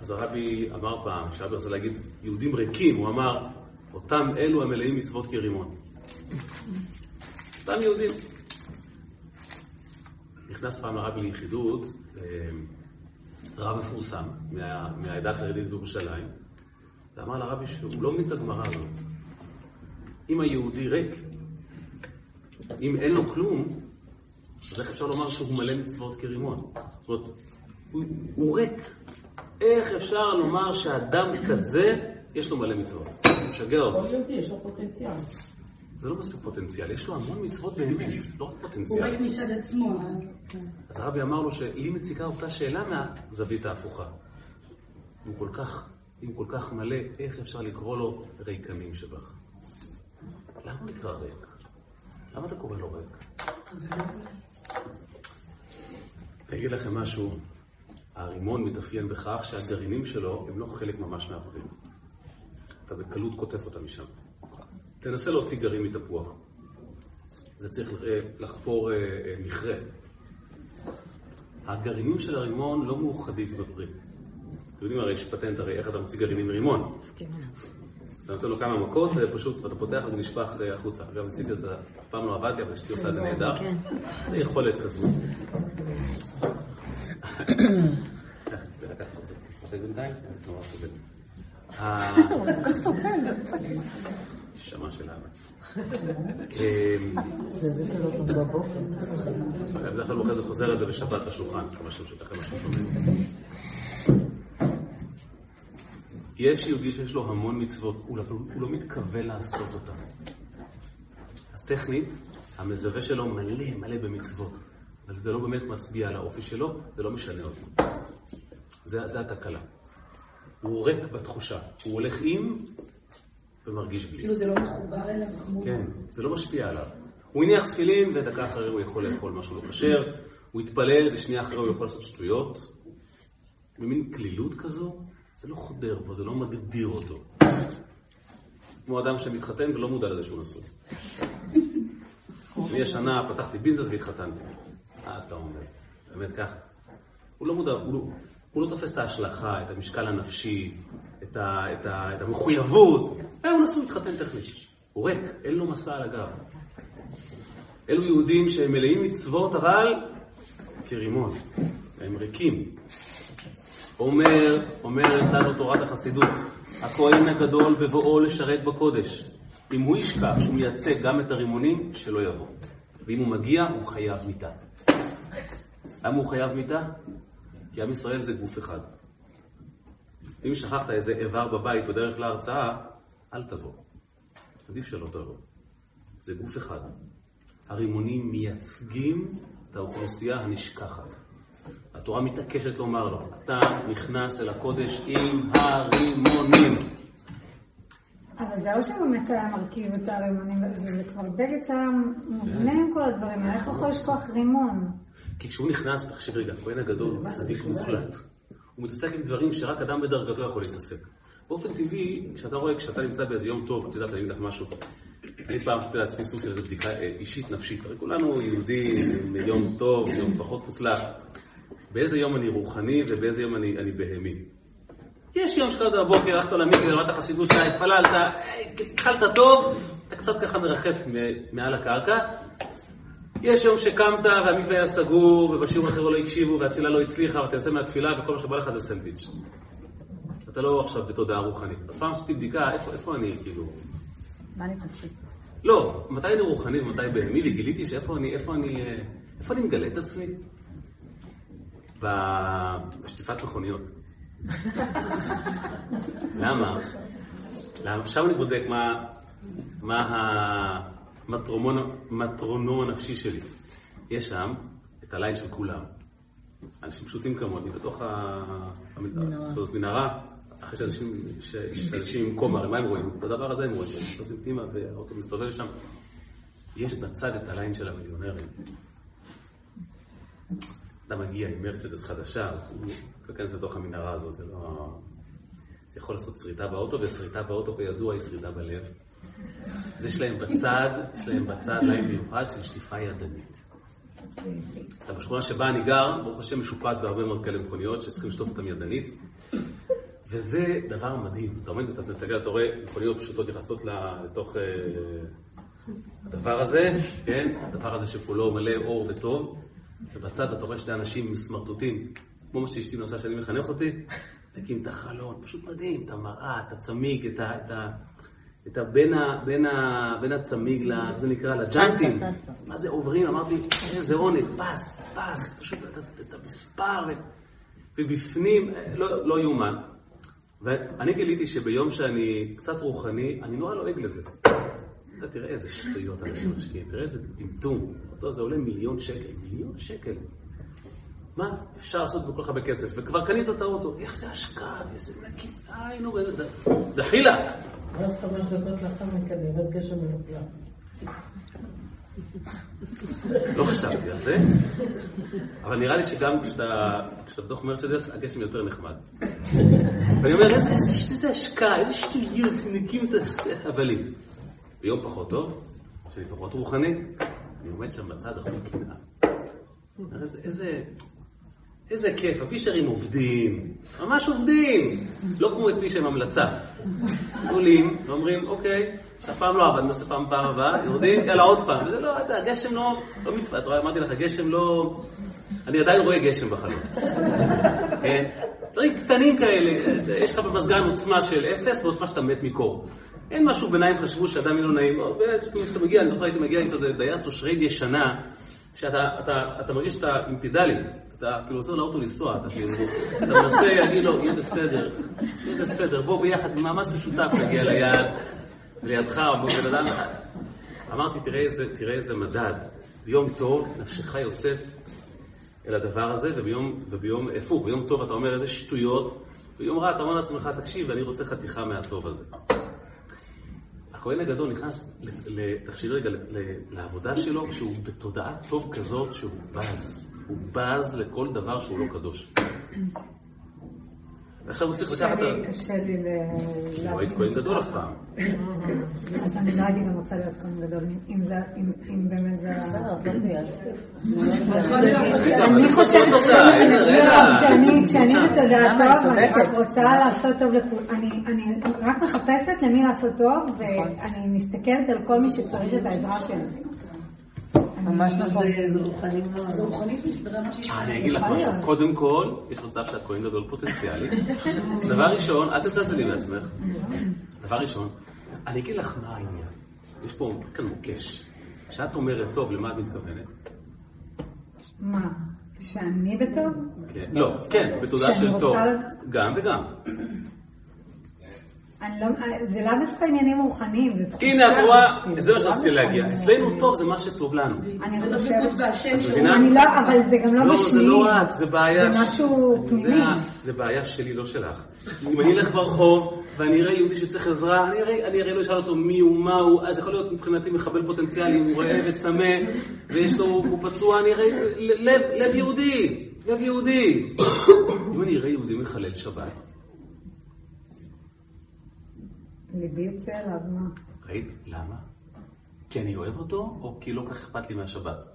אז הרבי אמר פעם, כשהרבי רצה להגיד יהודים ריקים, הוא אמר, אותם אלו המלאים מצוות כרימון. אותם יהודים. נכנס פעם הרבי ליחידות, אה, רב מפורסם מה, מהעדה החרדית בירושלים, ואמר לרבי שהוא לא מבין את הגמרא הזאת. אם היהודי ריק, אם אין לו כלום, אז איך אפשר לומר שהוא מלא מצוות כרימון? זאת אומרת, הוא, הוא ריק. איך אפשר לומר שאדם כזה, יש לו מלא מצוות? הוא משגע אותו. כל יהודי יש לו פוטנציאל. זה לא מספיק פוטנציאל, יש לו המון מצוות באמת, לא רק הוא פוטנציאל. ריק מצד עצמו. אז הרבי אמר לו שלי מציקה אותה שאלה מהזווית ההפוכה. הוא כל כך, אם כל כך מלא, איך אפשר לקרוא לו ריקנים שבך? למה הוא נקרא ריק? למה אתה קורא לו ריק? אני אגיד לכם משהו, הרימון מתאפיין בכך שהגרעינים שלו הם לא חלק ממש מהפרי. אתה בקלות קוטף אותם משם. תנסה להוציא גרעין מתפוח. זה צריך אה, לחפור אה, אה, מכרה. הגרעינים של הרימון לא מאוחדים בפרי. אתם יודעים הרי יש פטנט הרי איך אתה מוציא גרעינים מרימון. אתה נותן לו כמה מכות ופשוט, ואתה פותח וזה נשפך החוצה. אגב, ניסיתי את זה, אף פעם לא עבדתי, אבל אשתי עושה את זה נהדר. זה יכולת כזו. שמע של אבא. אמ, בדרך כלל הוא אחרי זה חוזר את זה בשבת בשולחן, משהו אחרי משהו שומע. יש יהודי שיש לו המון מצוות, הוא לא- הוא לא מתכוון לעשות אותן. אז טכנית, המזווה שלו מלא מלא במצוות, אבל זה לא באמת מצביע על האופי שלו, זה לא משנה אותו. זה, זה התקלה. הוא ריק בתחושה, הוא הולך עם ומרגיש בלי. כאילו זה לא מחובר אליו כמו... כן, זה לא משפיע עליו. הוא הניח תפילין, ודקה אחרי הוא יכול לאכול משהו לא כשר, הוא התפלל, ושנייה אחרי הוא יכול לעשות שטויות. במין כלילות כזו, זה לא חודר בו, זה לא מגדיר אותו. כמו אדם שמתחתן ולא מודע לזה שהוא נשוי. אני השנה פתחתי ביזנס והתחתנתי. מה אתה אומר? באמת ככה. הוא לא מודע, הוא לא, הוא לא תופס את ההשלכה, את המשקל הנפשי, את, ה, את, ה, את המחויבות. אה, הוא נשוי, התחתן טכנית. הוא ריק, אין לו מסע על הגב. אלו יהודים שהם מלאים מצוות, אבל כרימון. הם ריקים. אומר, אומרת לנו תורת החסידות, הכהן הגדול בבואו לשרת בקודש. אם הוא ישכח שהוא מייצג גם את הרימונים, שלא יבוא. ואם הוא מגיע, הוא חייב מיתה. למה הוא חייב מיתה? כי עם ישראל זה גוף אחד. אם שכחת איזה איבר בבית בדרך להרצאה, אל תבוא. עדיף שלא תבוא. זה גוף אחד. הרימונים מייצגים את האוכלוסייה הנשכחת. התורה מתעקשת לומר לו, אתה נכנס אל הקודש עם הרימונים. אבל זה לא שבאמת היה מרכיב את הרימונים, זה, זה כבר בגד שהיה מובנה עם כל הדברים האלה, איך יכול לשכוח רימון? כי כשהוא נכנס, תחשב רגע, הכהן הגדול הוא צדיק מוחלט. הוא מתעסק עם דברים שרק אדם בדרגתו יכול להתעסק. באופן טבעי, כשאתה רואה, כשאתה נמצא באיזה יום טוב, את יודעת, אני אגיד לך משהו. אני פעם עשיתי לעצמי סוג של איזו בדיקה אה, אישית נפשית. הרי כולנו יהודים, יום טוב, יום פחות מוצלח. באיזה יום אני רוחני ובאיזה יום אני, אני בהמי. יש יום שקמת בבוקר, הלכת למקווה, למדת חסידות שעה, התפללת, אה, התחלת טוב, אתה קצת ככה מרחף מעל הקרקע. יש יום שקמת והמקווה היה סגור, ובשיעור אחר לא הקשיבו, והתפילה לא הצליחה, ואתה יוצא מהתפילה, וכל מה שבא לך זה סנדוויץ'. אתה לא עכשיו בתודעה רוחנית. אז פעם עשיתי בדיקה, איפה, איפה אני, כאילו... מה אני? לא, מתי אני רוחני ומתי בהמי, וגיליתי שאיפה אני, איפה אני, אה, איפה אני מגלה את עצמי? בשטיפת מכוניות. למה? למה? שם אני בודק מה, מה המטרונום הנפשי שלי. יש שם את הליין של כולם. אנשים פשוטים כמוני, בתוך המנהרה. אחרי שאנשים, עם קומה, מה הם רואים? את הדבר הזה הם רואים, הם נכנסים פנימה והאוטו מסתובב שם. יש בצד את הליין של המיליונרים. אתה מגיע עם מרצ'דס חדשה, הוא להיכנס לתוך המנהרה הזאת, זה לא... זה יכול לעשות שריטה באוטו, ושריטה באוטו כידוע היא שריטה בלב. אז יש להם בצד, יש להם בצד ליין מיוחד של שטיפה ידנית. בשכונה שבה אני גר, ברוך השם משופעת בהרבה מאוד כאלה מכוניות שצריכים לשטוף אותן ידנית. וזה דבר מדהים. אתה עומד, אתה מסתכל, אתה רואה מכוניות פשוטות נכנסות ל- לתוך אה, הדבר הזה, כן? הדבר הזה שכולו מלא אור וטוב, ובצד אתה רואה שני אנשים סמרטוטים, כמו מה שאשתי מנסה שאני מחנך אותי, להקים את החלון, פשוט מדהים, את המראה, את הצמיג, את ה... את ה את ה... בין, ה, בין, ה, בין הצמיג, איך זה נקרא, לג'אנטים. מה זה עוברים? אמרתי, איזה עונג, פס, פס, פשוט את- המספר, ובפנים, אה, לא לא יאומן. ואני גיליתי שביום שאני קצת רוחני, אני נורא לועג לזה. תראה איזה שטויות אנשים משקיעים, תראה איזה טמטום. אותו זה עולה מיליון שקל, מיליון שקל. מה אפשר לעשות בכל כך הרבה כסף? וכבר קנית את האוטו, איך זה השקעה, ואיזה נקי, איי נו, איזה דחילה. ואז חמש דקות לאחר מכן יורד גשם מלוכלך. לא חשבתי על זה, אבל נראה לי שגם כשאתה בתוך מרצ'דס, הגשם יותר נחמד. ואני אומר, איזה השקעה, איזה שטויות, נקים את ההבלים. ביום פחות טוב, שאני פחות רוחני, אני עומד שם בצד אחרי קנאה. איזה- איזה... כיף, הפישרים עובדים, ממש עובדים, לא כמו את פישר המלצה. עולים ואומרים, אוקיי, הפעם לא עבד, נעשה פעם פעם הבאה, יורדים, יאללה עוד פעם. וזה לא, אתה הגשם לא, לא מתפעל, אתה רואה, אמרתי לך, גשם לא... אני עדיין רואה גשם בחלום. כן? דברים קטנים כאלה, יש לך במזגן עוצמה של אפס ועוצמה שאתה מת מקור. אין משהו ביניים חשבו שאדם לו נעים. כשאתה מגיע, אני זוכר הייתי מגיע עם כזה דייץ או שרייד ישנה, שאתה אתה, אתה מרגיש שאתה עם פדלים, אתה כאילו עוזר לאוטו לנסוע, אתה כאילו, אתה מנסה להגיד לו, יהיה בסדר, יהיה בסדר, בוא ביחד, במאמץ משותף נגיע ליעד, לידך, בוא בן אדם. אמרתי, תראה איזה, תראה איזה מדד, ביום טוב נפשך יוצאת אל הדבר הזה, וביום, וביום, הפוך, ביום טוב אתה אומר איזה שטויות, ביום רע אתה אומר לעצמך, תקשיב, אני רוצה חתיכה מהטוב הזה. הכהן הגדול נכנס, תחשבי רגע, לעבודה שלו כשהוא בתודעה טוב כזאת שהוא בז. הוא בז לכל דבר שהוא לא קדוש. ועכשיו הוא צריך קשה לקחת... קשה לי ל... לא היית כהן גדול אף פעם. אז אני לא הייתי גם רוצה להיות כהן גדול, אם זה, אם- אם באמת זה... תהיה. אני חושבת שאני- רגע. לא, אני. רק רוצה לעשות טוב לכולם. אני אני רק מחפשת למי לעשות טוב, ואני מסתכלת על כל מי שצריך את העזרה שלי. ממש נכון. זה רוחני מאוד. אני אגיד לך משהו. קודם כל, יש מצב שאת כהן גדול פוטנציאלי. דבר ראשון, אל תזלזלי בעצמך. דבר ראשון, אני אגיד לך מה העניין. יש פה כאן מוקש. כשאת אומרת טוב, למה את מתכוונת? מה? שאני בטוב? כן. לא, כן, בתודעה של טוב. גם וגם. לא, זה לאו דווקא עניינים רוחניים, זה תחושה. הנה, את רואה, כאילו, זה מה שרציתי לא להגיע. אצלנו טוב זה מה שטוב לנו. אני חושבת... את מבינה? אני לא, אבל זה גם לא לא, בשמי. זה לא את, זה בעיה. זה משהו פנימי. זה בעיה שלי, לא שלך. אם אני אלך ברחוב ואני אראה יהודי שצריך עזרה, אני הרי, אני הרי לא אשאל אותו מי הוא, מה הוא, אז יכול להיות מבחינתי מחבל פוטנציאלי, אם הוא רעב וצמא, ויש לו, הוא פצוע, אני אראה לב, לב יהודי, לב יהודי. אם אני אראה יהודי מחלל שבת, ליבי יוצא אליו, מה? ראית? למה? כי אני אוהב אותו, או כי לא כך אכפת לי מהשבת?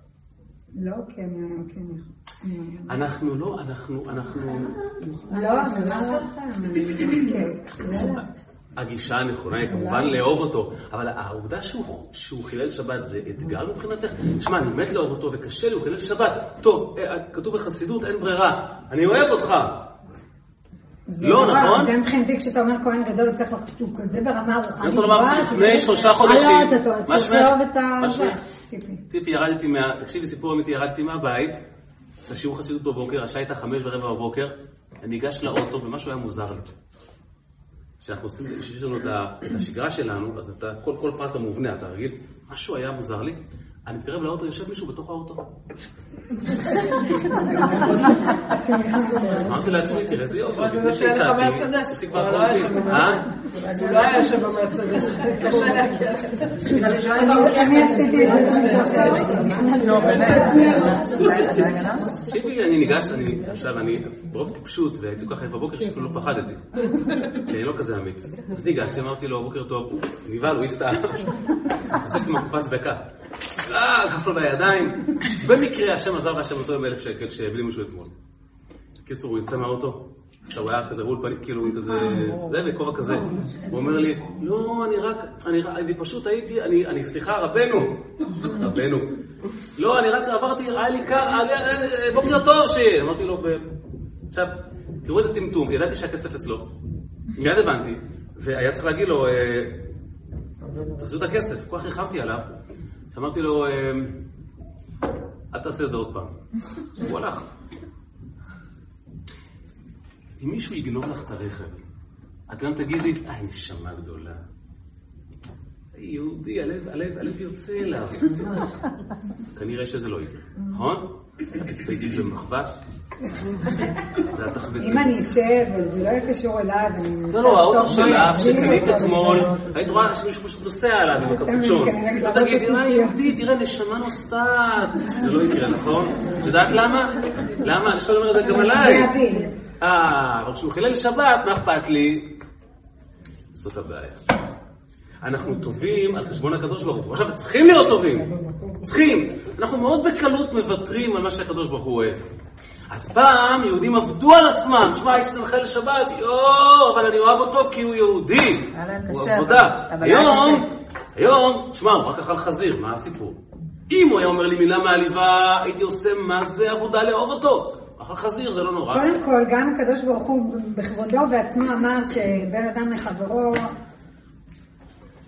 לא, כן, כן. אנחנו לא, אנחנו, אנחנו... לא, זה לא שלכם. כן. הגישה הנכונה היא כמובן לאהוב אותו, אבל העובדה שהוא, חילל שבת זה אתגר מבחינתך? תשמע, אני מת לאהוב אותו וקשה לי, הוא חילל שבת. טוב, אה, כתוב בחסידות, אין ברירה. אני אוהב אותך. לא, נכון? זה מבחינתי כשאתה אומר כהן גדול, הוא צריך לחשוב כזה ברמה הרוחנית. אני רוצה לומר לפני שלושה חודשים. להעלות אותו, מה שמך? מה שמך? ציפי. ירדתי מה... תקשיבי, סיפור אמיתי, ירדתי מהבית, לשיעור חסידות בבוקר, השעה הייתה חמש ורבע בבוקר, אני ניגש לאוטו ומשהו היה מוזר לי. כשאנחנו עושים, כשיש לנו את השגרה שלנו, אז אתה, כל, פרט המובנה, אתה רגיל, משהו היה מוזר לי, אני מתקרב לאוטו, יושב מישהו בתוך האוטו. אמרתי לעצמי, תראה איזה יופי, לפני שהצעתי. יש לי כבר אבל לא קומפיס. שם אה? הוא לא היה יושב במרצדס. קשה להגיע. עשיתי. לא. תקשיבי, אני ניגש, אני, עכשיו, אני ברוב טיפשות, והייתי כל כך עייף בבוקר, שאפילו לא פחדתי. כי אני לא כזה אמיץ. אז ניגשתי, אמרתי לו, בוקר טוב, נבהל, הוא יפתח. עם הקופת צדקה. אה, כף בידיים. במקרה, השם עזר והשם אותו עם אלף שקל שהביא מישהו אתמול. בקיצור, הוא יוצא מהאוטו. עכשיו הוא היה כזה רול פנים, כאילו כזה, זה בכובע כזה. הוא אומר לי, לא, אני רק, אני, פשוט הייתי, אני, אני, סליחה, רבנו, רבנו. לא, אני רק עברתי, היה לי קר, לי- אה, בוקר טוב שיהיה. אמרתי לו, עכשיו, תראו את הטמטום, ידעתי שהכסף אצלו, מיד הבנתי, והיה צריך להגיד לו, אה, תחזיר את הכסף, כל כך ריחמתי עליו, שאמרתי לו, אה, אל תעשה את זה עוד פעם. הוא הלך. אם מישהו יגנוב לך את הרכב, את גם תגידי, אה, נשמה גדולה. יהודי, הלב, הלב, הלב יוצא אליו. כנראה שזה לא יקרה, נכון? תצטיידי תחבטי. אם אני אשב, וזה לא יהיה קשור אליי, ואני מנסה לא, לא, האוטו מה שלך שקנית אתמול. היית רואה שמישהו פשוט נוסע עליו עם הקפוצ'ון. לא אה, תצליח." יהודי, תראה, נשמה נוסעת. זה לא יקרה, נכון? את יודעת למה? למה? אני עכשיו אומר את זה גם עליי. זה. אה, אבל כשהוא חילל שבת, מה אכפת לי? זאת הבעיה. אנחנו טובים על חשבון הקדוש ברוך הוא. עכשיו, צריכים להיות טובים. צריכים. אנחנו מאוד בקלות מוותרים על מה שהקדוש ברוך הוא אוהב. אז פעם יהודים עבדו על עצמם, שמע, יש שמחה לשבת, יואו, אבל אני אוהב אותו כי הוא יהודי. הוא עבודה. היום. היום, שמע, הוא רק אכל חזיר, מה הסיפור? אם הוא היה אומר לי מילה מעליבה, הייתי עושה מה זה עבודה לאהוב אותו. אכל חזיר זה לא נורא. קודם כל, גם הקדוש ברוך הוא בכבודו בעצמו אמר שבין אדם לחברו,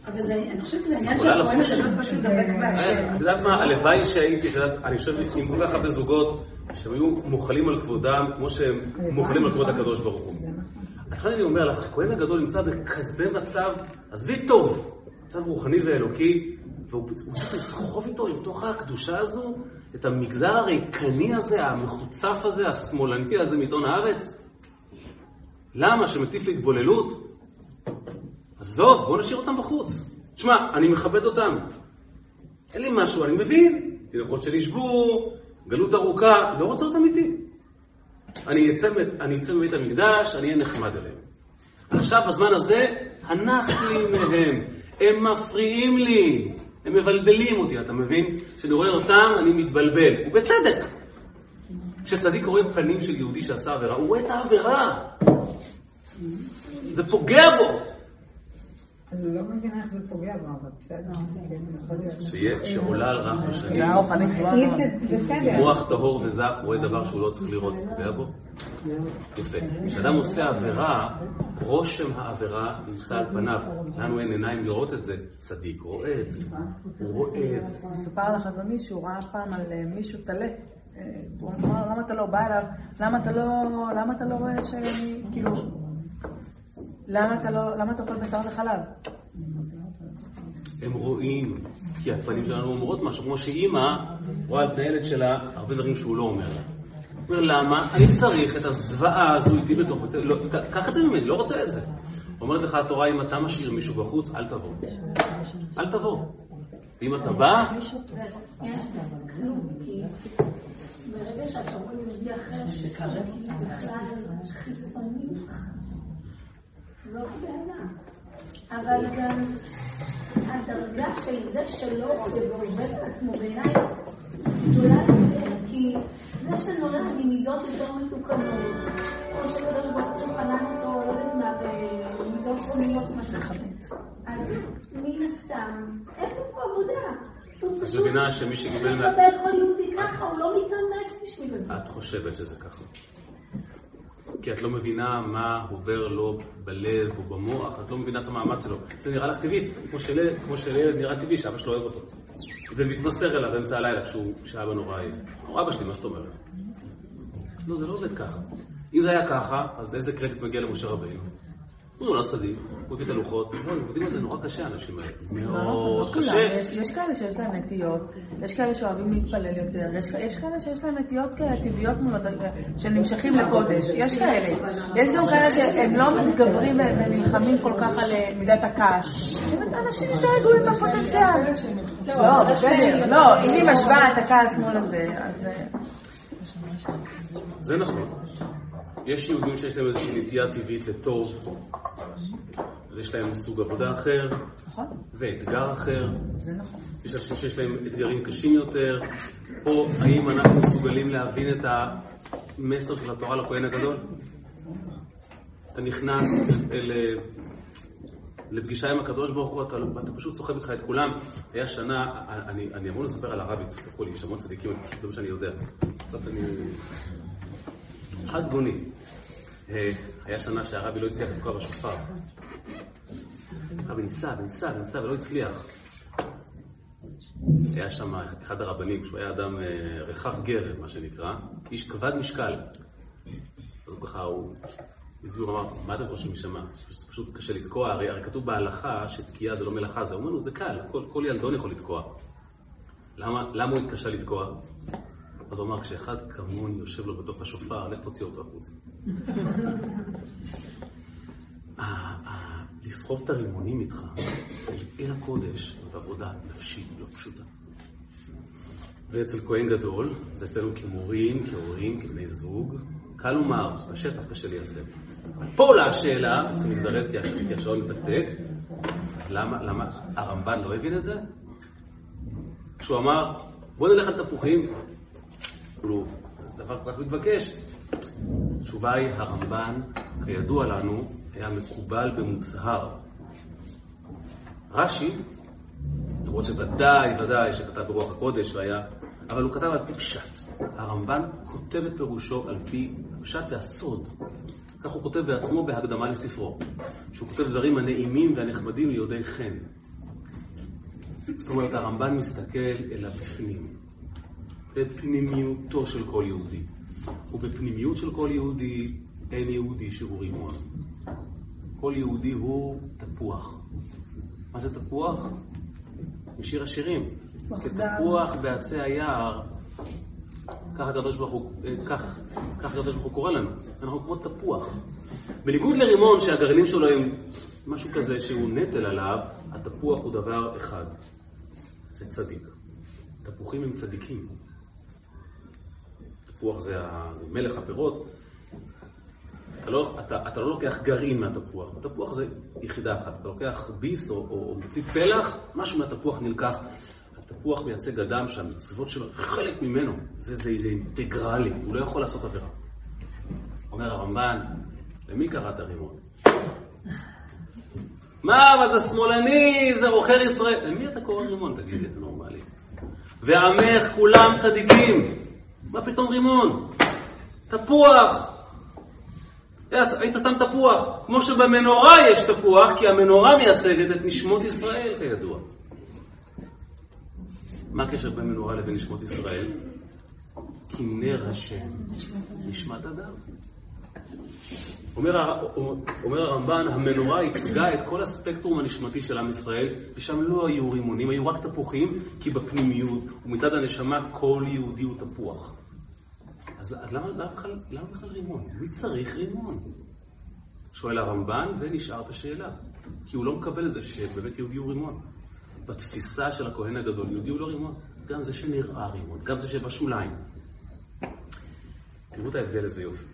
אבל זה, אני חושבת שזה עניין כהן לחוש. הגדול פשוט דבק בהשם. את יודעת מה, הלוואי שהייתי, אני יושב עם כל כך הרבה זוגות שהם היו מוחלים על כבודם כמו שהם מוחלים על כבוד הקדוש ברוך הוא. לכן אני אומר לך, הכהן הגדול נמצא בכזה מצב, עזבי טוב, מצב רוחני ואלוקי, והוא הוא צריך לסחוב איתו לתוך הקדושה הזו את המגזר הריקני הזה, המחוצף הזה, השמאלני הזה מעיתון הארץ. למה? שמטיף להתבוללות? עזוב, בוא נשאיר אותם בחוץ. תשמע, אני מכבד אותם. אין לי משהו, אני מבין. תינוקות שנשבו, גלות ארוכה, לא רוצה אותם איתי. אני אצא, מבית המקדש, אני אהיה נחמד אליהם. עכשיו, בזמן הזה, הנח לי מהם. הם מפריעים לי. הם מבלבלים אותי, אתה מבין? כשאני רואה אותם, אני מתבלבל. ובצדק. כשצדיק רואה פנים של יהודי שעשה עבירה, הוא רואה את העבירה. זה פוגע בו. אני לא מבינה איך זה פוגע בו, אבל בסדר. כן, להיות. שיהיה- שעולה על רף בסדר. מוח טהור וזך רואה דבר שהוא לא צריך לראות, זה פוגע בו? יפה. כשאדם עושה עבירה, רושם העבירה נמצא על פניו. לנו אין עיניים לראות את זה. צדיק רואה את זה. הוא רואה את זה. מסופר על החזון איש שהוא ראה פעם על אה, מישהו טלה. אה, הוא אמר למה אתה לא בא אליו? למה אתה לא, למה אתה לא רואה שאני, כאילו, למה אתה לא, למה אתה אוכל בשר וחלב? הם רואים, כי הפנים שלנו אומרות משהו, כמו שאימא רואה על פני הילד שלה הרבה דברים שהוא לא אומר לה. הוא אומר, למה? אני צריך את הזוועה הזו איתי בתוך... לא, קח את זה ממני, לא רוצה את זה. אומרת לך התורה, אם אתה משאיר מישהו בחוץ, אל תבוא. אל תבוא. ואם אתה בא, ברגע שאתה רואה יהודי אחר שקרב בכלל חיצוני זאת בעיה. אבל גם הדרגה של זה שלא רוצה ועובד על עצמו בעיניי גדולה יותר, כי זה שנולד עם מידות יותר מתוקנות, או שקדוש ברוך הוא חנן אותו, לא יודעת מה, במידות פנימיות משהו. אז מן הסתם, אין פה עבודה. הוא את מבינה שמי שקיבל... מה- מקבל כל יהודי ככה, הוא לא מתאמץ בשביל זה. את חושבת שזה ככה. כי את לא מבינה מה עובר לו בלב או במוח, את לא מבינה את המאמץ שלו. זה נראה לך טבעי, כמו שלילד, כמו שלילד נראה טבעי שאבא שלו אוהב אותו. ומתמסר אליו באמצע הלילה כשהוא- כשאבא נורא עייף. הוא אבא שלי, מה זאת אומרת? לא, זה לא עובד ככה. אם זה היה ככה, אז איזה קרדיט מגיע למשה רבינו? הוא לא צדיק, הוא הביא את הלוחות, לא, הם עובדים על זה נורא קשה, האנשים האלה. מאוד לא כולם, קשה. יש- כאלה שיש להם נטיות, יש כאלה שאוהבים להתפלל יותר, יש כאלה שיש להם נטיות כאלה טבעיות מולדות, שנמשכים לקודש, יש כאלה. יש גם כאלה שהם לא מתגברים ונלחמים כל כך על אה, מידת הכעס. אנשים יותר רגועים בפוטנציאל. לא, בסדר, לא, אם היא משווה את הכעס מול הזה, אז... אה, זה נכון. יש יהודים שיש להם איזושהי נטייה טבעית לטוב, אז יש להם סוג עבודה אחר, נכון, ואתגר אחר. נכון. יש אנשים שיש להם אתגרים קשים יותר, או האם אנחנו מסוגלים להבין את המסר של התורה לכהן הגדול? אתה נכנס אל, אל, לפגישה עם הקדוש ברוך הוא, אתה, אתה פשוט סוחב איתך את כולם. היה שנה, אני, אני אמור לספר על הרבי, תסלחו לי, יש המון צדיקים, פשוט זה מה שאני יודע. קצת אני... חד גוני. אה, היה שנה שהרבי לא הצליח לתקוע בשופר. הרבי ניסה וניסה וניסה ולא הצליח. היה שם אחד הרבנים, שהוא היה אדם אה, רחב גרם, מה שנקרא, איש כבד משקל. אז הוא ככה, הוא הסביר, אמר, מה אתם חושבים משמה? שזה פשוט קשה לתקוע, הרי, הרי כתוב בהלכה שתקיעה זה לא מלאכה, זה אומנות, זה קל, כל, כל ילדון יכול לתקוע. למה, למה הוא התקשה לתקוע? אז הוא אמר, כשאחד כמוני יושב לו בתוך השופר, לך תוציא אותו החוצה. ה- ה- לסחוב את הרימונים איתך אל הקודש זאת עבודה נפשית לא פשוטה. זה אצל כהן גדול, זה אצלנו כמורים, כהורים, כבני זוג. קל לומר, בשטח קשה ליישם. פה עולה השאלה, צריכים להזדרז כי השעון מתקתק, אז למה, למה הרמב"ן לא הבין את זה? כשהוא אמר, בוא נלך על תפוחים, כאילו, זה דבר כל כך מתבקש. התשובה היא, הרמב"ן, כידוע לנו, היה מקובל במוצהר. רש"י, למרות שוודאי, ודאי שכתב ברוח הקודש והיה, אבל הוא כתב על פי פשט. הרמב"ן כותב את פירושו על פי הפשט והסוד. כך הוא כותב בעצמו בהקדמה לספרו, שהוא כותב דברים הנעימים והנחמדים ליהודי חן. זאת אומרת, הרמב"ן מסתכל אל הבפנים, בפנימיותו של כל יהודי. ובפנימיות של כל יהודי אין יהודי שהוא רימון. כל יהודי הוא תפוח. מה זה תפוח? משיר השירים. כתפוח בעצי היער, כך הקדוש ברוך הוא, אה, כך, כך הקדוש ברוך הוא קורא לנו. אנחנו כמו תפוח. בניגוד לרימון שהגרעינים שלו הם משהו כזה שהוא נטל עליו, התפוח הוא דבר אחד. זה צדיק. תפוחים הם צדיקים. תפוח זה, ה- זה מלך הפירות. אתה לא, אתה, אתה לא לוקח גרעין מהתפוח, תפוח זה יחידה אחת. אתה לוקח ביס או, או, או מוציא פלח, משהו מהתפוח נלקח. התפוח מייצג אדם שהמצוות שלו, חלק ממנו, זה, זה, זה אינטגרלי, הוא לא יכול לעשות עבירה. אומר הרמב"ן, למי קראת רימון? מה, אבל זה שמאלני, זה עוכר ישראל. למי אתה קורא רימון, תגיד לי, זה נורמלי. ועמך כולם צדיקים. מה פתאום רימון? תפוח. היית סתם תפוח. כמו שבמנורה יש תפוח, כי המנורה מייצגת את נשמות ישראל, כידוע. מה הקשר בין מנורה לבין נשמות ישראל? כי נר השם נשמת אדם. אומר, אומר הרמב"ן, המנורה ייצגה את כל הספקטרום הנשמתי של עם ישראל, ושם לא היו רימונים, היו רק תפוחים, כי בפנימיות ומצד הנשמה כל יהודי הוא תפוח. אז, למה, בכלל, רימון? מי צריך רימון? שואל הרמב"ן ונשאר בשאלה. כי הוא לא מקבל את זה שבאמת יהודי הוא רימון. בתפיסה של הכהן הגדול, יהודי הוא לא רימון. גם זה שנראה רימון, גם זה שבשוליים. תראו את ההבדל איזה יופי.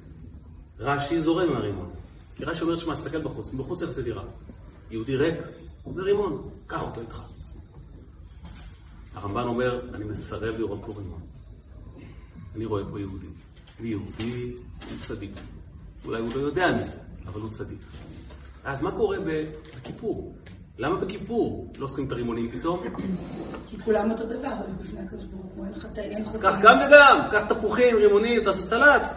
רש"י זורם מהרימון. כי רש"י אומר, שמע, תסתכל בחוץ, בחוץ איך זה נראה. יהודי ריק, זה רימון, קח אותו איתך. הרמב"ן אומר, אני מסרב לראות פה רימון. אני רואה פה יהודי. ויהודי הוא צדיק. אולי הוא לא יודע מזה, אבל הוא צדיק. אז מה קורה בכיפור? למה בכיפור לא עושים את הרימונים פתאום? כי כולם אותו דבר, אבל בפני הקדוש ברוך הוא אין לך אין אז קח גם וגם, קח תפוחים, רימונים, תעשה סלט.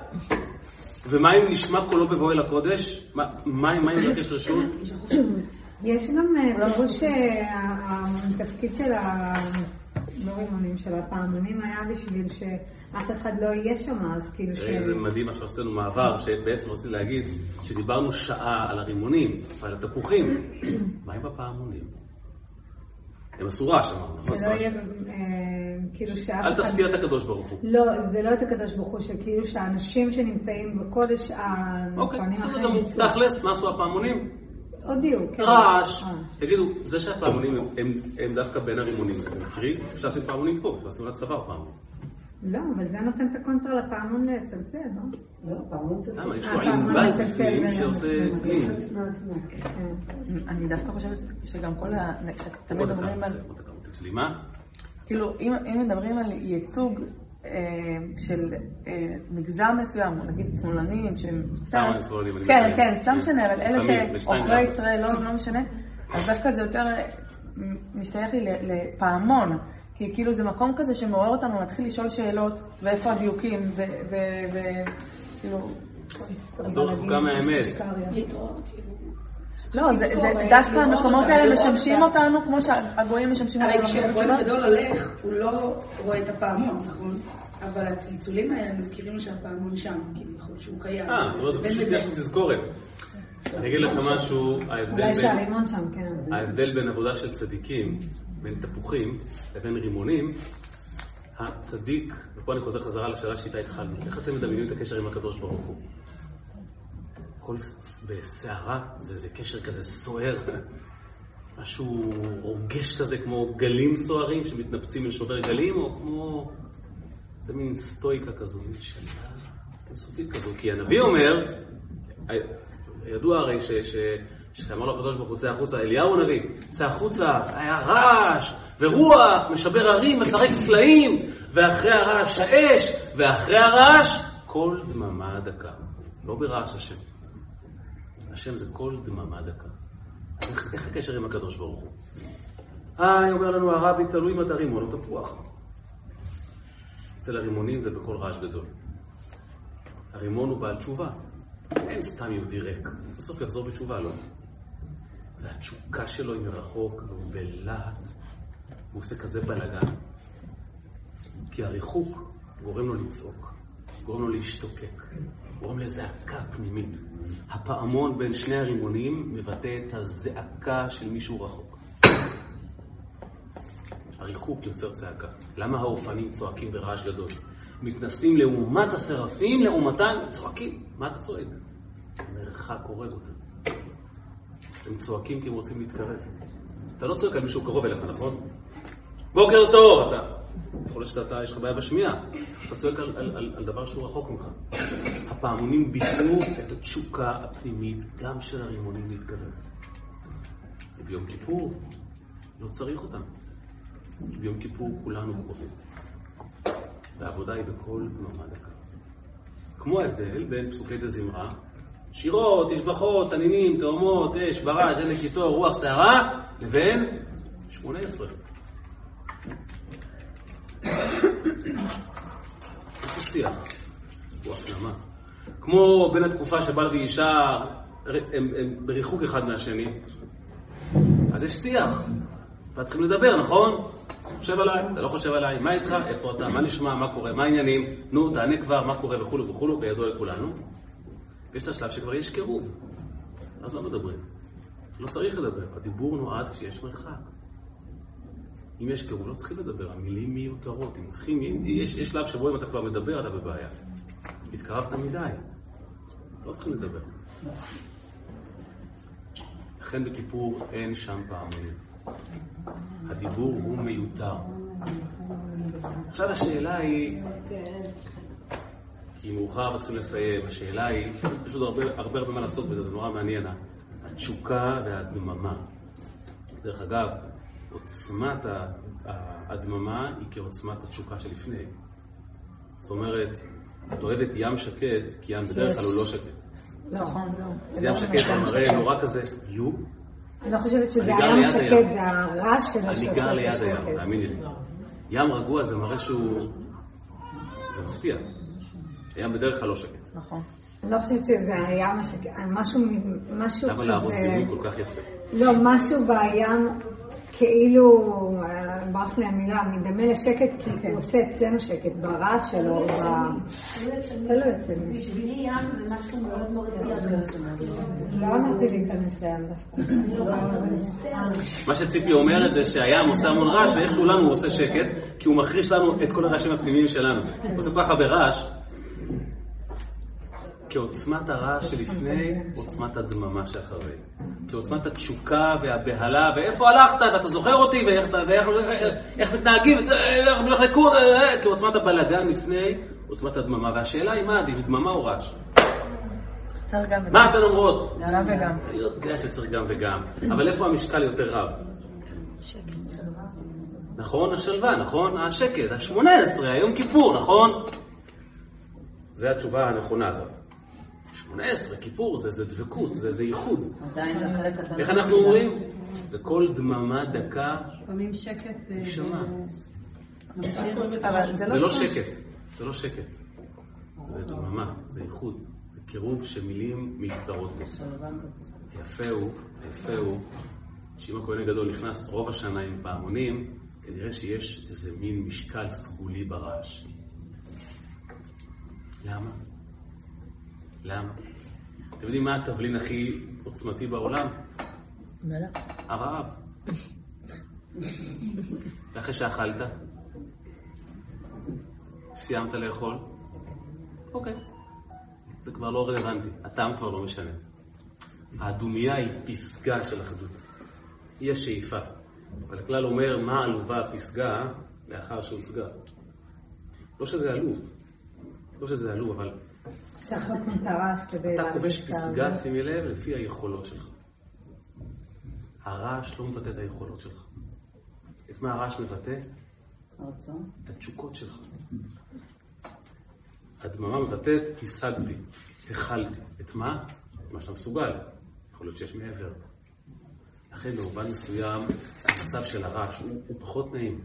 ומה אם נשמע קולו בבוא אל הקודש? מה אם מבקש רשות? יש גם אה, פירוש שהתפקיד של ה... לא רימונים, של הפעמונים היה בשביל שאף אחד לא יהיה שם, אז כאילו ש... זה מדהים עכשיו עשינו מעבר, שבעצם רציתי להגיד שדיברנו שעה על הרימונים ועל התפוחים. מה עם הפעמונים? הם עשו רעש, אמרנו, נכון? שלא יהיה, אה, כאילו שאף אל אחד... תפתיע את הקדוש ברוך הוא. לא, זה לא את הקדוש ברוך הוא, שכאילו שהאנשים שנמצאים בקודש, אוקיי, בסדר גמור. תכלס, מה עשו הפעמונים? הודיעו, כן. רעש. אה. תגידו, זה שהפעמונים הם- דווקא בין הרימונים? אפשר לשים פעמונים פה, אפשר לשים לצוואר פעמון. לא, אבל זה נותן את הקונטרה לפעמון לצלצל, לא? לא, פעמון זה למה? יש אה, לו ענבל מצלצל בפנים שעושה מצלצל. דגלים. בפני עצמו. כן. אני דווקא חושבת שגם כל ה... כשתמיד מדברים על... כאילו, אם, מדברים על ייצוג אה, של אה, מגזר מסוים, או נגיד שמאלנים, שהם... סתם שמאלנים, כן. כן, סתם משנה, אבל אלה שעוכרי. ישראל, לא, לא משנה, אז דווקא זה יותר אה, משתייך לי לפעמון. כי כאילו זה מקום כזה שמעורר אותנו להתחיל לשאול שאלות, ואיפה הדיוקים, וכאילו... לא רחוקה מהאמת. להתראות, כאילו. לא, זה, דווקא לראות המקומות האלה משמשים. אותנו כמו שהגויים משמשים הרי אותנו. כשהכהן לא? הגדול הולך, הוא לא רואה את הפעמון, נכון? אבל הצלצולים האלה מזכירים לו שהפעמון שם, כביכול, שהוא קיים. אה, זאת אומרת, זה פשוט. יש תזכורת. אני אגיד לך משהו, ההבדל בין... כן. ההבדל בין עבודה של צדיקים, בין תפוחים לבין רימונים, הצדיק, ופה אני חוזר חזרה לשאלה שאיתה התחלנו, איך אתם מדמיינים את הקשר עם הקדוש ברוך הוא? הכל ס- בסערה, זה, זה קשר כזה סוער, משהו רוגש כזה, כמו גלים סוערים שמתנפצים אל שובר גלים, או כמו... זה מין סטויקה כזו, מין שאלה אינסופית כזו, כי הנביא אומר, ידוע הרי ש... ש... שאמר לו הקדוש ברוך הוא, צא החוצה, אליהו הנביא, צא החוצה, היה רעש ורוח, משבר הרים, מפרק סלעים, ואחרי הרעש האש, ואחרי הרעש, קול דממה דקה. לא ברעש השם. השם זה קול דממה דקה. אז איך, איך הקשר עם הקדוש ברוך הוא? אה, אומר לנו הרבי, תלוי אם אתה רימון או תפוח. אצל הרימונים זה בקול רעש גדול. הרימון הוא בעל תשובה. אין סתם יהודי ריק. בסוף יחזור בתשובה, לא? והתשוקה שלו היא מרחוק, והוא בלהט. הוא עושה כזה בלאגן. כי הריחוק גורם לו לצעוק, גורם לו להשתוקק, גורם לזעקה פנימית. הפעמון בין שני הרימונים מבטא את הזעקה של מישהו רחוק. הריחוק יוצר צעקה. למה האופנים צועקים ברעש גדול? מתנסים לעומת השרפים, לעומתם צועקים. מה אתה צועק? מרחק הורג אותם. הם צועקים כי הם רוצים להתקרב. אתה לא צועק על מישהו קרוב אליך, נכון? בוקר טוב, אתה. יכול להיות שאתה, יש לך בעיה בשמיעה. אתה צועק על, על, על, על דבר שהוא רחוק ממך. הפעמונים ביטאו את התשוקה הפנימית גם של הרימונים להתקרב. וביום כיפור לא צריך אותם. ביום כיפור כולנו קרובים. והעבודה היא בכל דממה דקה. כמו ההבדל בין פסוקי דזמרה, שירות, תשבחות, תנינים, תאומות, אש, ברש, דלק קיטור, רוח, שערה, לבין שמונה עשרה. איפה שיח? הוא הפנמה. כמו בין התקופה שבעל ואישה הם, הם בריחוק אחד מהשני, אז יש שיח, ואת צריכים לדבר, נכון? חושב עליי, אתה לא חושב עליי, מה איתך, איפה אתה, מה נשמע, מה קורה, מה העניינים, נו, תענה כבר, מה קורה וכולו וכולו, בידוע לכולנו. ויש את השלב שכבר יש קירוב, אז לא מדברים. לא צריך לדבר, הדיבור נועד כשיש מרחק. אם יש קירוב, לא צריכים לדבר, המילים מיותרות. אם צריכים, אם, יש, יש שלב שבו אם אתה כבר מדבר, אתה בבעיה. התקרבת מדי, לא צריכים לדבר. לכן בכיפור אין שם פעמונים. הדיבור הוא מיותר. עכשיו השאלה היא, כי מאוחר וצריכים לסיים, השאלה היא, יש עוד הרבה הרבה, הרבה מה לעשות בזה, זה נורא מעניין, התשוקה והדממה. דרך אגב, עוצמת ה- הדממה היא כעוצמת התשוקה שלפני. זאת אומרת, את אוהבת ים שקט, כי ים בדרך כלל הוא לא שקט. נכון, לא. אז ים שקט זה מראה נורא כזה, יו, אני לא חושבת שזה הים השקט, הים. זה הרעש שלו אני גר ליד הים, השקט. תאמיני לי. ים רגוע זה מראה שהוא... זה מפתיע. הים בדרך כלל לא שקט. נכון. לא חושבת שזה הים השקט, משהו, משהו למה להרוס דימוי כל כך יפה? לא, משהו בים, כאילו, אה, ברח לי המילה, מדמה לשקט, כי הוא עושה אצלנו שקט, ברעש שלו, ב... זה לא יוצא לי. בשבילי ים זה משהו מאוד מאוד. לא אמרתי להיכנס לים דווקא. מה שציפי אומרת זה שהים עושה המון רעש, ואיכשהו לנו הוא עושה שקט, כי הוא מחריש לנו את כל הרעשים הפנימיים שלנו. הוא עושה כל כך הרבה רעש, כעוצמת הרעש שלפני, עוצמת הדממה שאחרי. כעוצמת התשוקה והבהלה, ואיפה הלכת, ואתה זוכר אותי, ואיך ואיך איך מתנהגים, וזה- איך אני הולך לקוד, כעוצמת הבלגן לפני, עוצמת הדממה. והשאלה היא מה עדיף, דממה או רעש? מה אתן אומרות? גם וגם. אני יודע שצריך גם וגם, אבל איפה המשקל יותר רב? נכון? השלווה, נכון? השקט, ה-18, היום כיפור, נכון? זו התשובה הנכונה אגב. 18, כיפור, זה, זה דבקות, זה, זה ייחוד. עדיין זה החלק הקטן. איך אנחנו אומרים? בכל דממה דקה, לפעמים שקט... אה, נשמה. אבל זה זה לא לא. שקט, זה לא שקט. זה דממה, זה ייחוד. זה קירוב שמילים מיותרות בו. היפה הוא, היפה הוא, שאם הכהן הגדול נכנס רוב השנה עם פעמונים, כנראה שיש איזה מין משקל סגולי ברעש. למה? למה? אתם יודעים מה התבלין הכי עוצמתי בעולם? הרעב. ואחרי שאכלת, סיימת לאכול, אוקיי. זה כבר לא רלוונטי, הטעם כבר לא משנה. הדומייה היא פסגה של אחדות. היא השאיפה. אבל הכלל אומר מה עלובה הפסגה לאחר שהוצגה. לא שזה עלוב, לא שזה עלוב, אבל אתה כובש פסגה, שימי לב, לפי היכולות שלך. הרעש לא מבטא את היכולות שלך. את מה הרעש מבטא? הרצון. את התשוקות שלך. הדממה מבטאת, השגתי, הכלתי. את מה? את מה שאתה מסוגל. יכול להיות שיש מעבר. לכן במובן מסוים, המצב של הרעש הוא, הוא פחות נעים.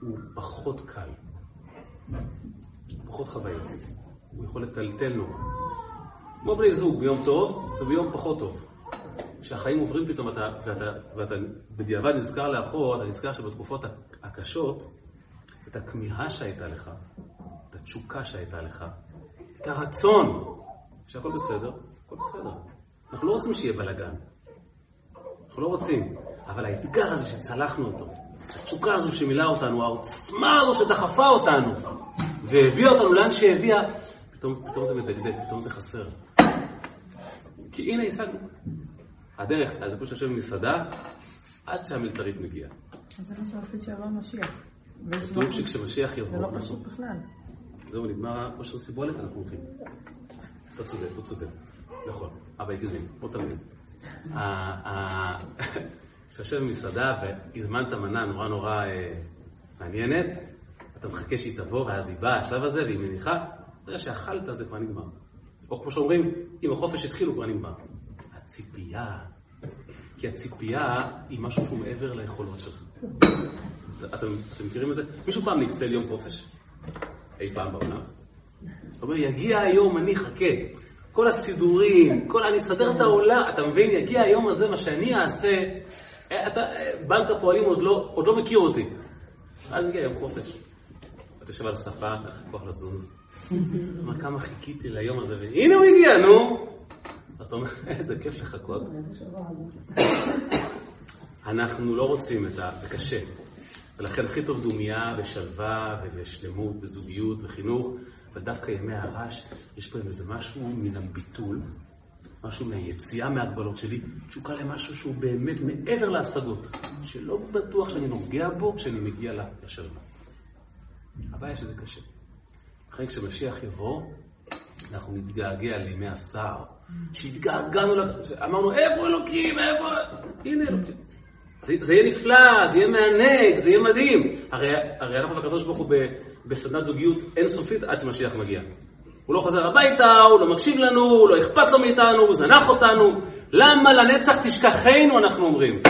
הוא פחות קל. הוא פחות חווייתי. הוא יכול לטלטל נורא. כמו בני זוג, ביום טוב וביום פחות טוב. כשהחיים עוברים פתאום אתה, ואתה, ואתה בדיעבד נזכר לאחור, אתה נזכר שבתקופות הקשות, את הכמיהה שהייתה לך, את התשוקה שהייתה לך, את הרצון, שהכל בסדר, הכל בסדר. אנחנו לא רוצים שיהיה בלאגן. אנחנו לא רוצים. אבל האתגר הזה שצלחנו אותו, התשוקה הזו שמילאה אותנו, העוצמה הזו שדחפה אותנו, והביאה אותנו לאן שהביאה, פתאום, פתאום זה מדגדג, פתאום זה חסר. כי הנה השגנו. הדרך, אז זה כמו שיושב במסעדה, עד שהמלצרית מגיעה. אז זה מה שהתפקיד שיבוא המשיח. כתוב משהו- שכשמשיח זה יבוא, לא אנחנו- פשוט בכלל. זהו, נגמר הכושר סיבולת, אנחנו הולכים. אתה צודק, הוא צודק. נכון, אבא הגזים, כמו תמיד. ה- ה- כשאתה יושב במסעדה והזמנת מנה נורא נורא אה, מעניינת, אתה מחכה שהיא תבוא, ואז היא באה, השלב הזה, והיא מניחה, ברגע שאכלת זה כבר נגמר. או כמו שאומרים, אם החופש התחיל הוא כבר נגמר. הציפייה, כי הציפייה היא משהו שהוא מעבר ליכולות שלך. אתם, אתם מכירים את זה? מישהו פעם ניצל יום חופש? אי פעם בעולם? זאת אומרת, יגיע היום, אני אחכה. כל הסידורים, כל, אני אסדר את העולם, אתה מבין? יגיע היום הזה, מה שאני אעשה, אה, אתה, אה, בנק הפועלים עוד לא, עוד לא מכיר אותי. אז מגיע יום חופש. אתה יושב על הספה, אין לך לזוז. אומר, כמה חיכיתי ליום הזה, והנה הוא הגיע, נו! אז אתה אומר, איזה כיף לחכות. אנחנו לא רוצים את ה... זה קשה. ולכן הכי טוב דומייה ושלווה ושלמות וזוגיות וחינוך, אבל דווקא ימי הרעש, יש בהם איזה משהו מן הביטול, משהו מהיציאה מההגבלות שלי, תשוקה למשהו שהוא באמת מעבר להשגות, שלא בטוח שאני נוגע בו כשאני מגיע לשלווה. הבעיה שזה קשה. לכן כשמשיח יבוא, אנחנו נתגעגע לימי הסער, שהתגעגענו, אמרנו, איפה אלוקים, איפה... הנה אלוקים. זה, זה יהיה נפלא, זה יהיה מענג, זה יהיה מדהים. הרי, הרי אנחנו והקדוש ברוך הוא בסדנת זוגיות אינסופית עד שמשיח מגיע. הוא לא חוזר הביתה, הוא לא מקשיב לנו, לא אכפת לו מאיתנו, הוא זנח אותנו. למה לנצח תשכחנו, אנחנו אומרים.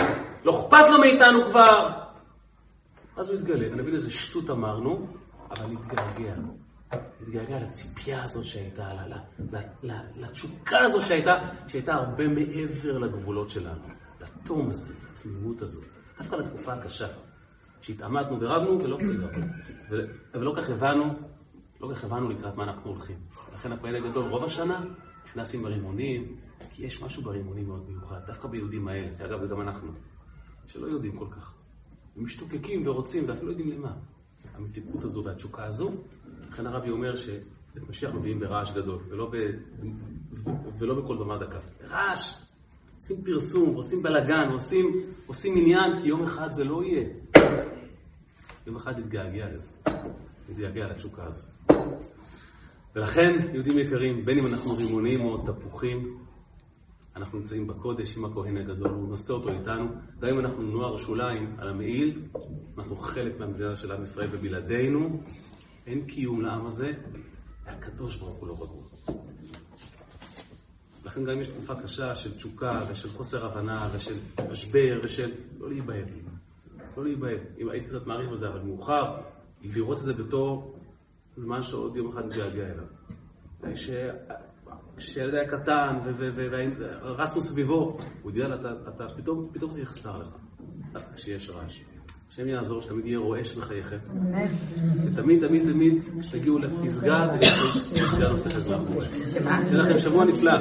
לא אכפת לו מאיתנו כבר. אז הוא יתגלה, ונבין איזה שטות אמרנו, אבל נתגעגע. נתגעגע לציפייה הזאת שהייתה, לתשוקה הזאת שהייתה, שהייתה הרבה מעבר לגבולות שלנו. לתום הזה, לתמימות הזאת. דווקא לתקופה הקשה. שהתעמתנו ורבנו ולא, ולא כך הבנו, לא כך הבנו לקראת מה אנחנו הולכים. לכן הפועל הגדול רוב השנה נעשים ברימונים, כי יש משהו ברימונים מאוד מיוחד, דווקא ביהודים האלה, שאגב זה גם אנחנו, שלא יודעים כל כך. הם משתוקקים ורוצים ואפילו לא יודעים למה. המתיקות הזו והתשוקה הזו, לכן הרבי אומר שאת משיח מביאים ברעש גדול, ולא, ב, ולא בכל במה דקה. רעש, עושים פרסום, עושים בלאגן, עושים, עושים עניין, כי יום אחד זה לא יהיה. יום אחד נתגעגע לזה, נתגעגע לתשוקה הזאת. ולכן, יהודים יקרים, בין אם אנחנו רימונים או תפוחים, אנחנו נמצאים בקודש עם הכהן הגדול, הוא נושא אותו איתנו. גם אם אנחנו נוער שוליים על המעיל, אנחנו חלק מהמדינה של עם ישראל, ובלעדינו אין קיום לעם הזה, והקדוש ברוך הוא לא רגוע. לכן גם אם יש תקופה קשה של תשוקה ושל חוסר הבנה ושל משבר ושל... לא להיבהל. לא להיבהל. אם הייתי קצת מעריך בזה, אבל מאוחר, לראות את זה בתור זמן שעוד יום אחד נתגעגע אליו. כשילד היה קטן ורצנו סביבו, הוא יודע, אתה, פתאום זה יחסר לך, דווקא כשיש רעש. השם יעזור שתמיד יהיה רועש בחייכם. ותמיד, תמיד, תמיד, כשתגיעו לפסגה, תגידו פסגה נוספת מאחורי. שיהיה לכם שבוע נפלא.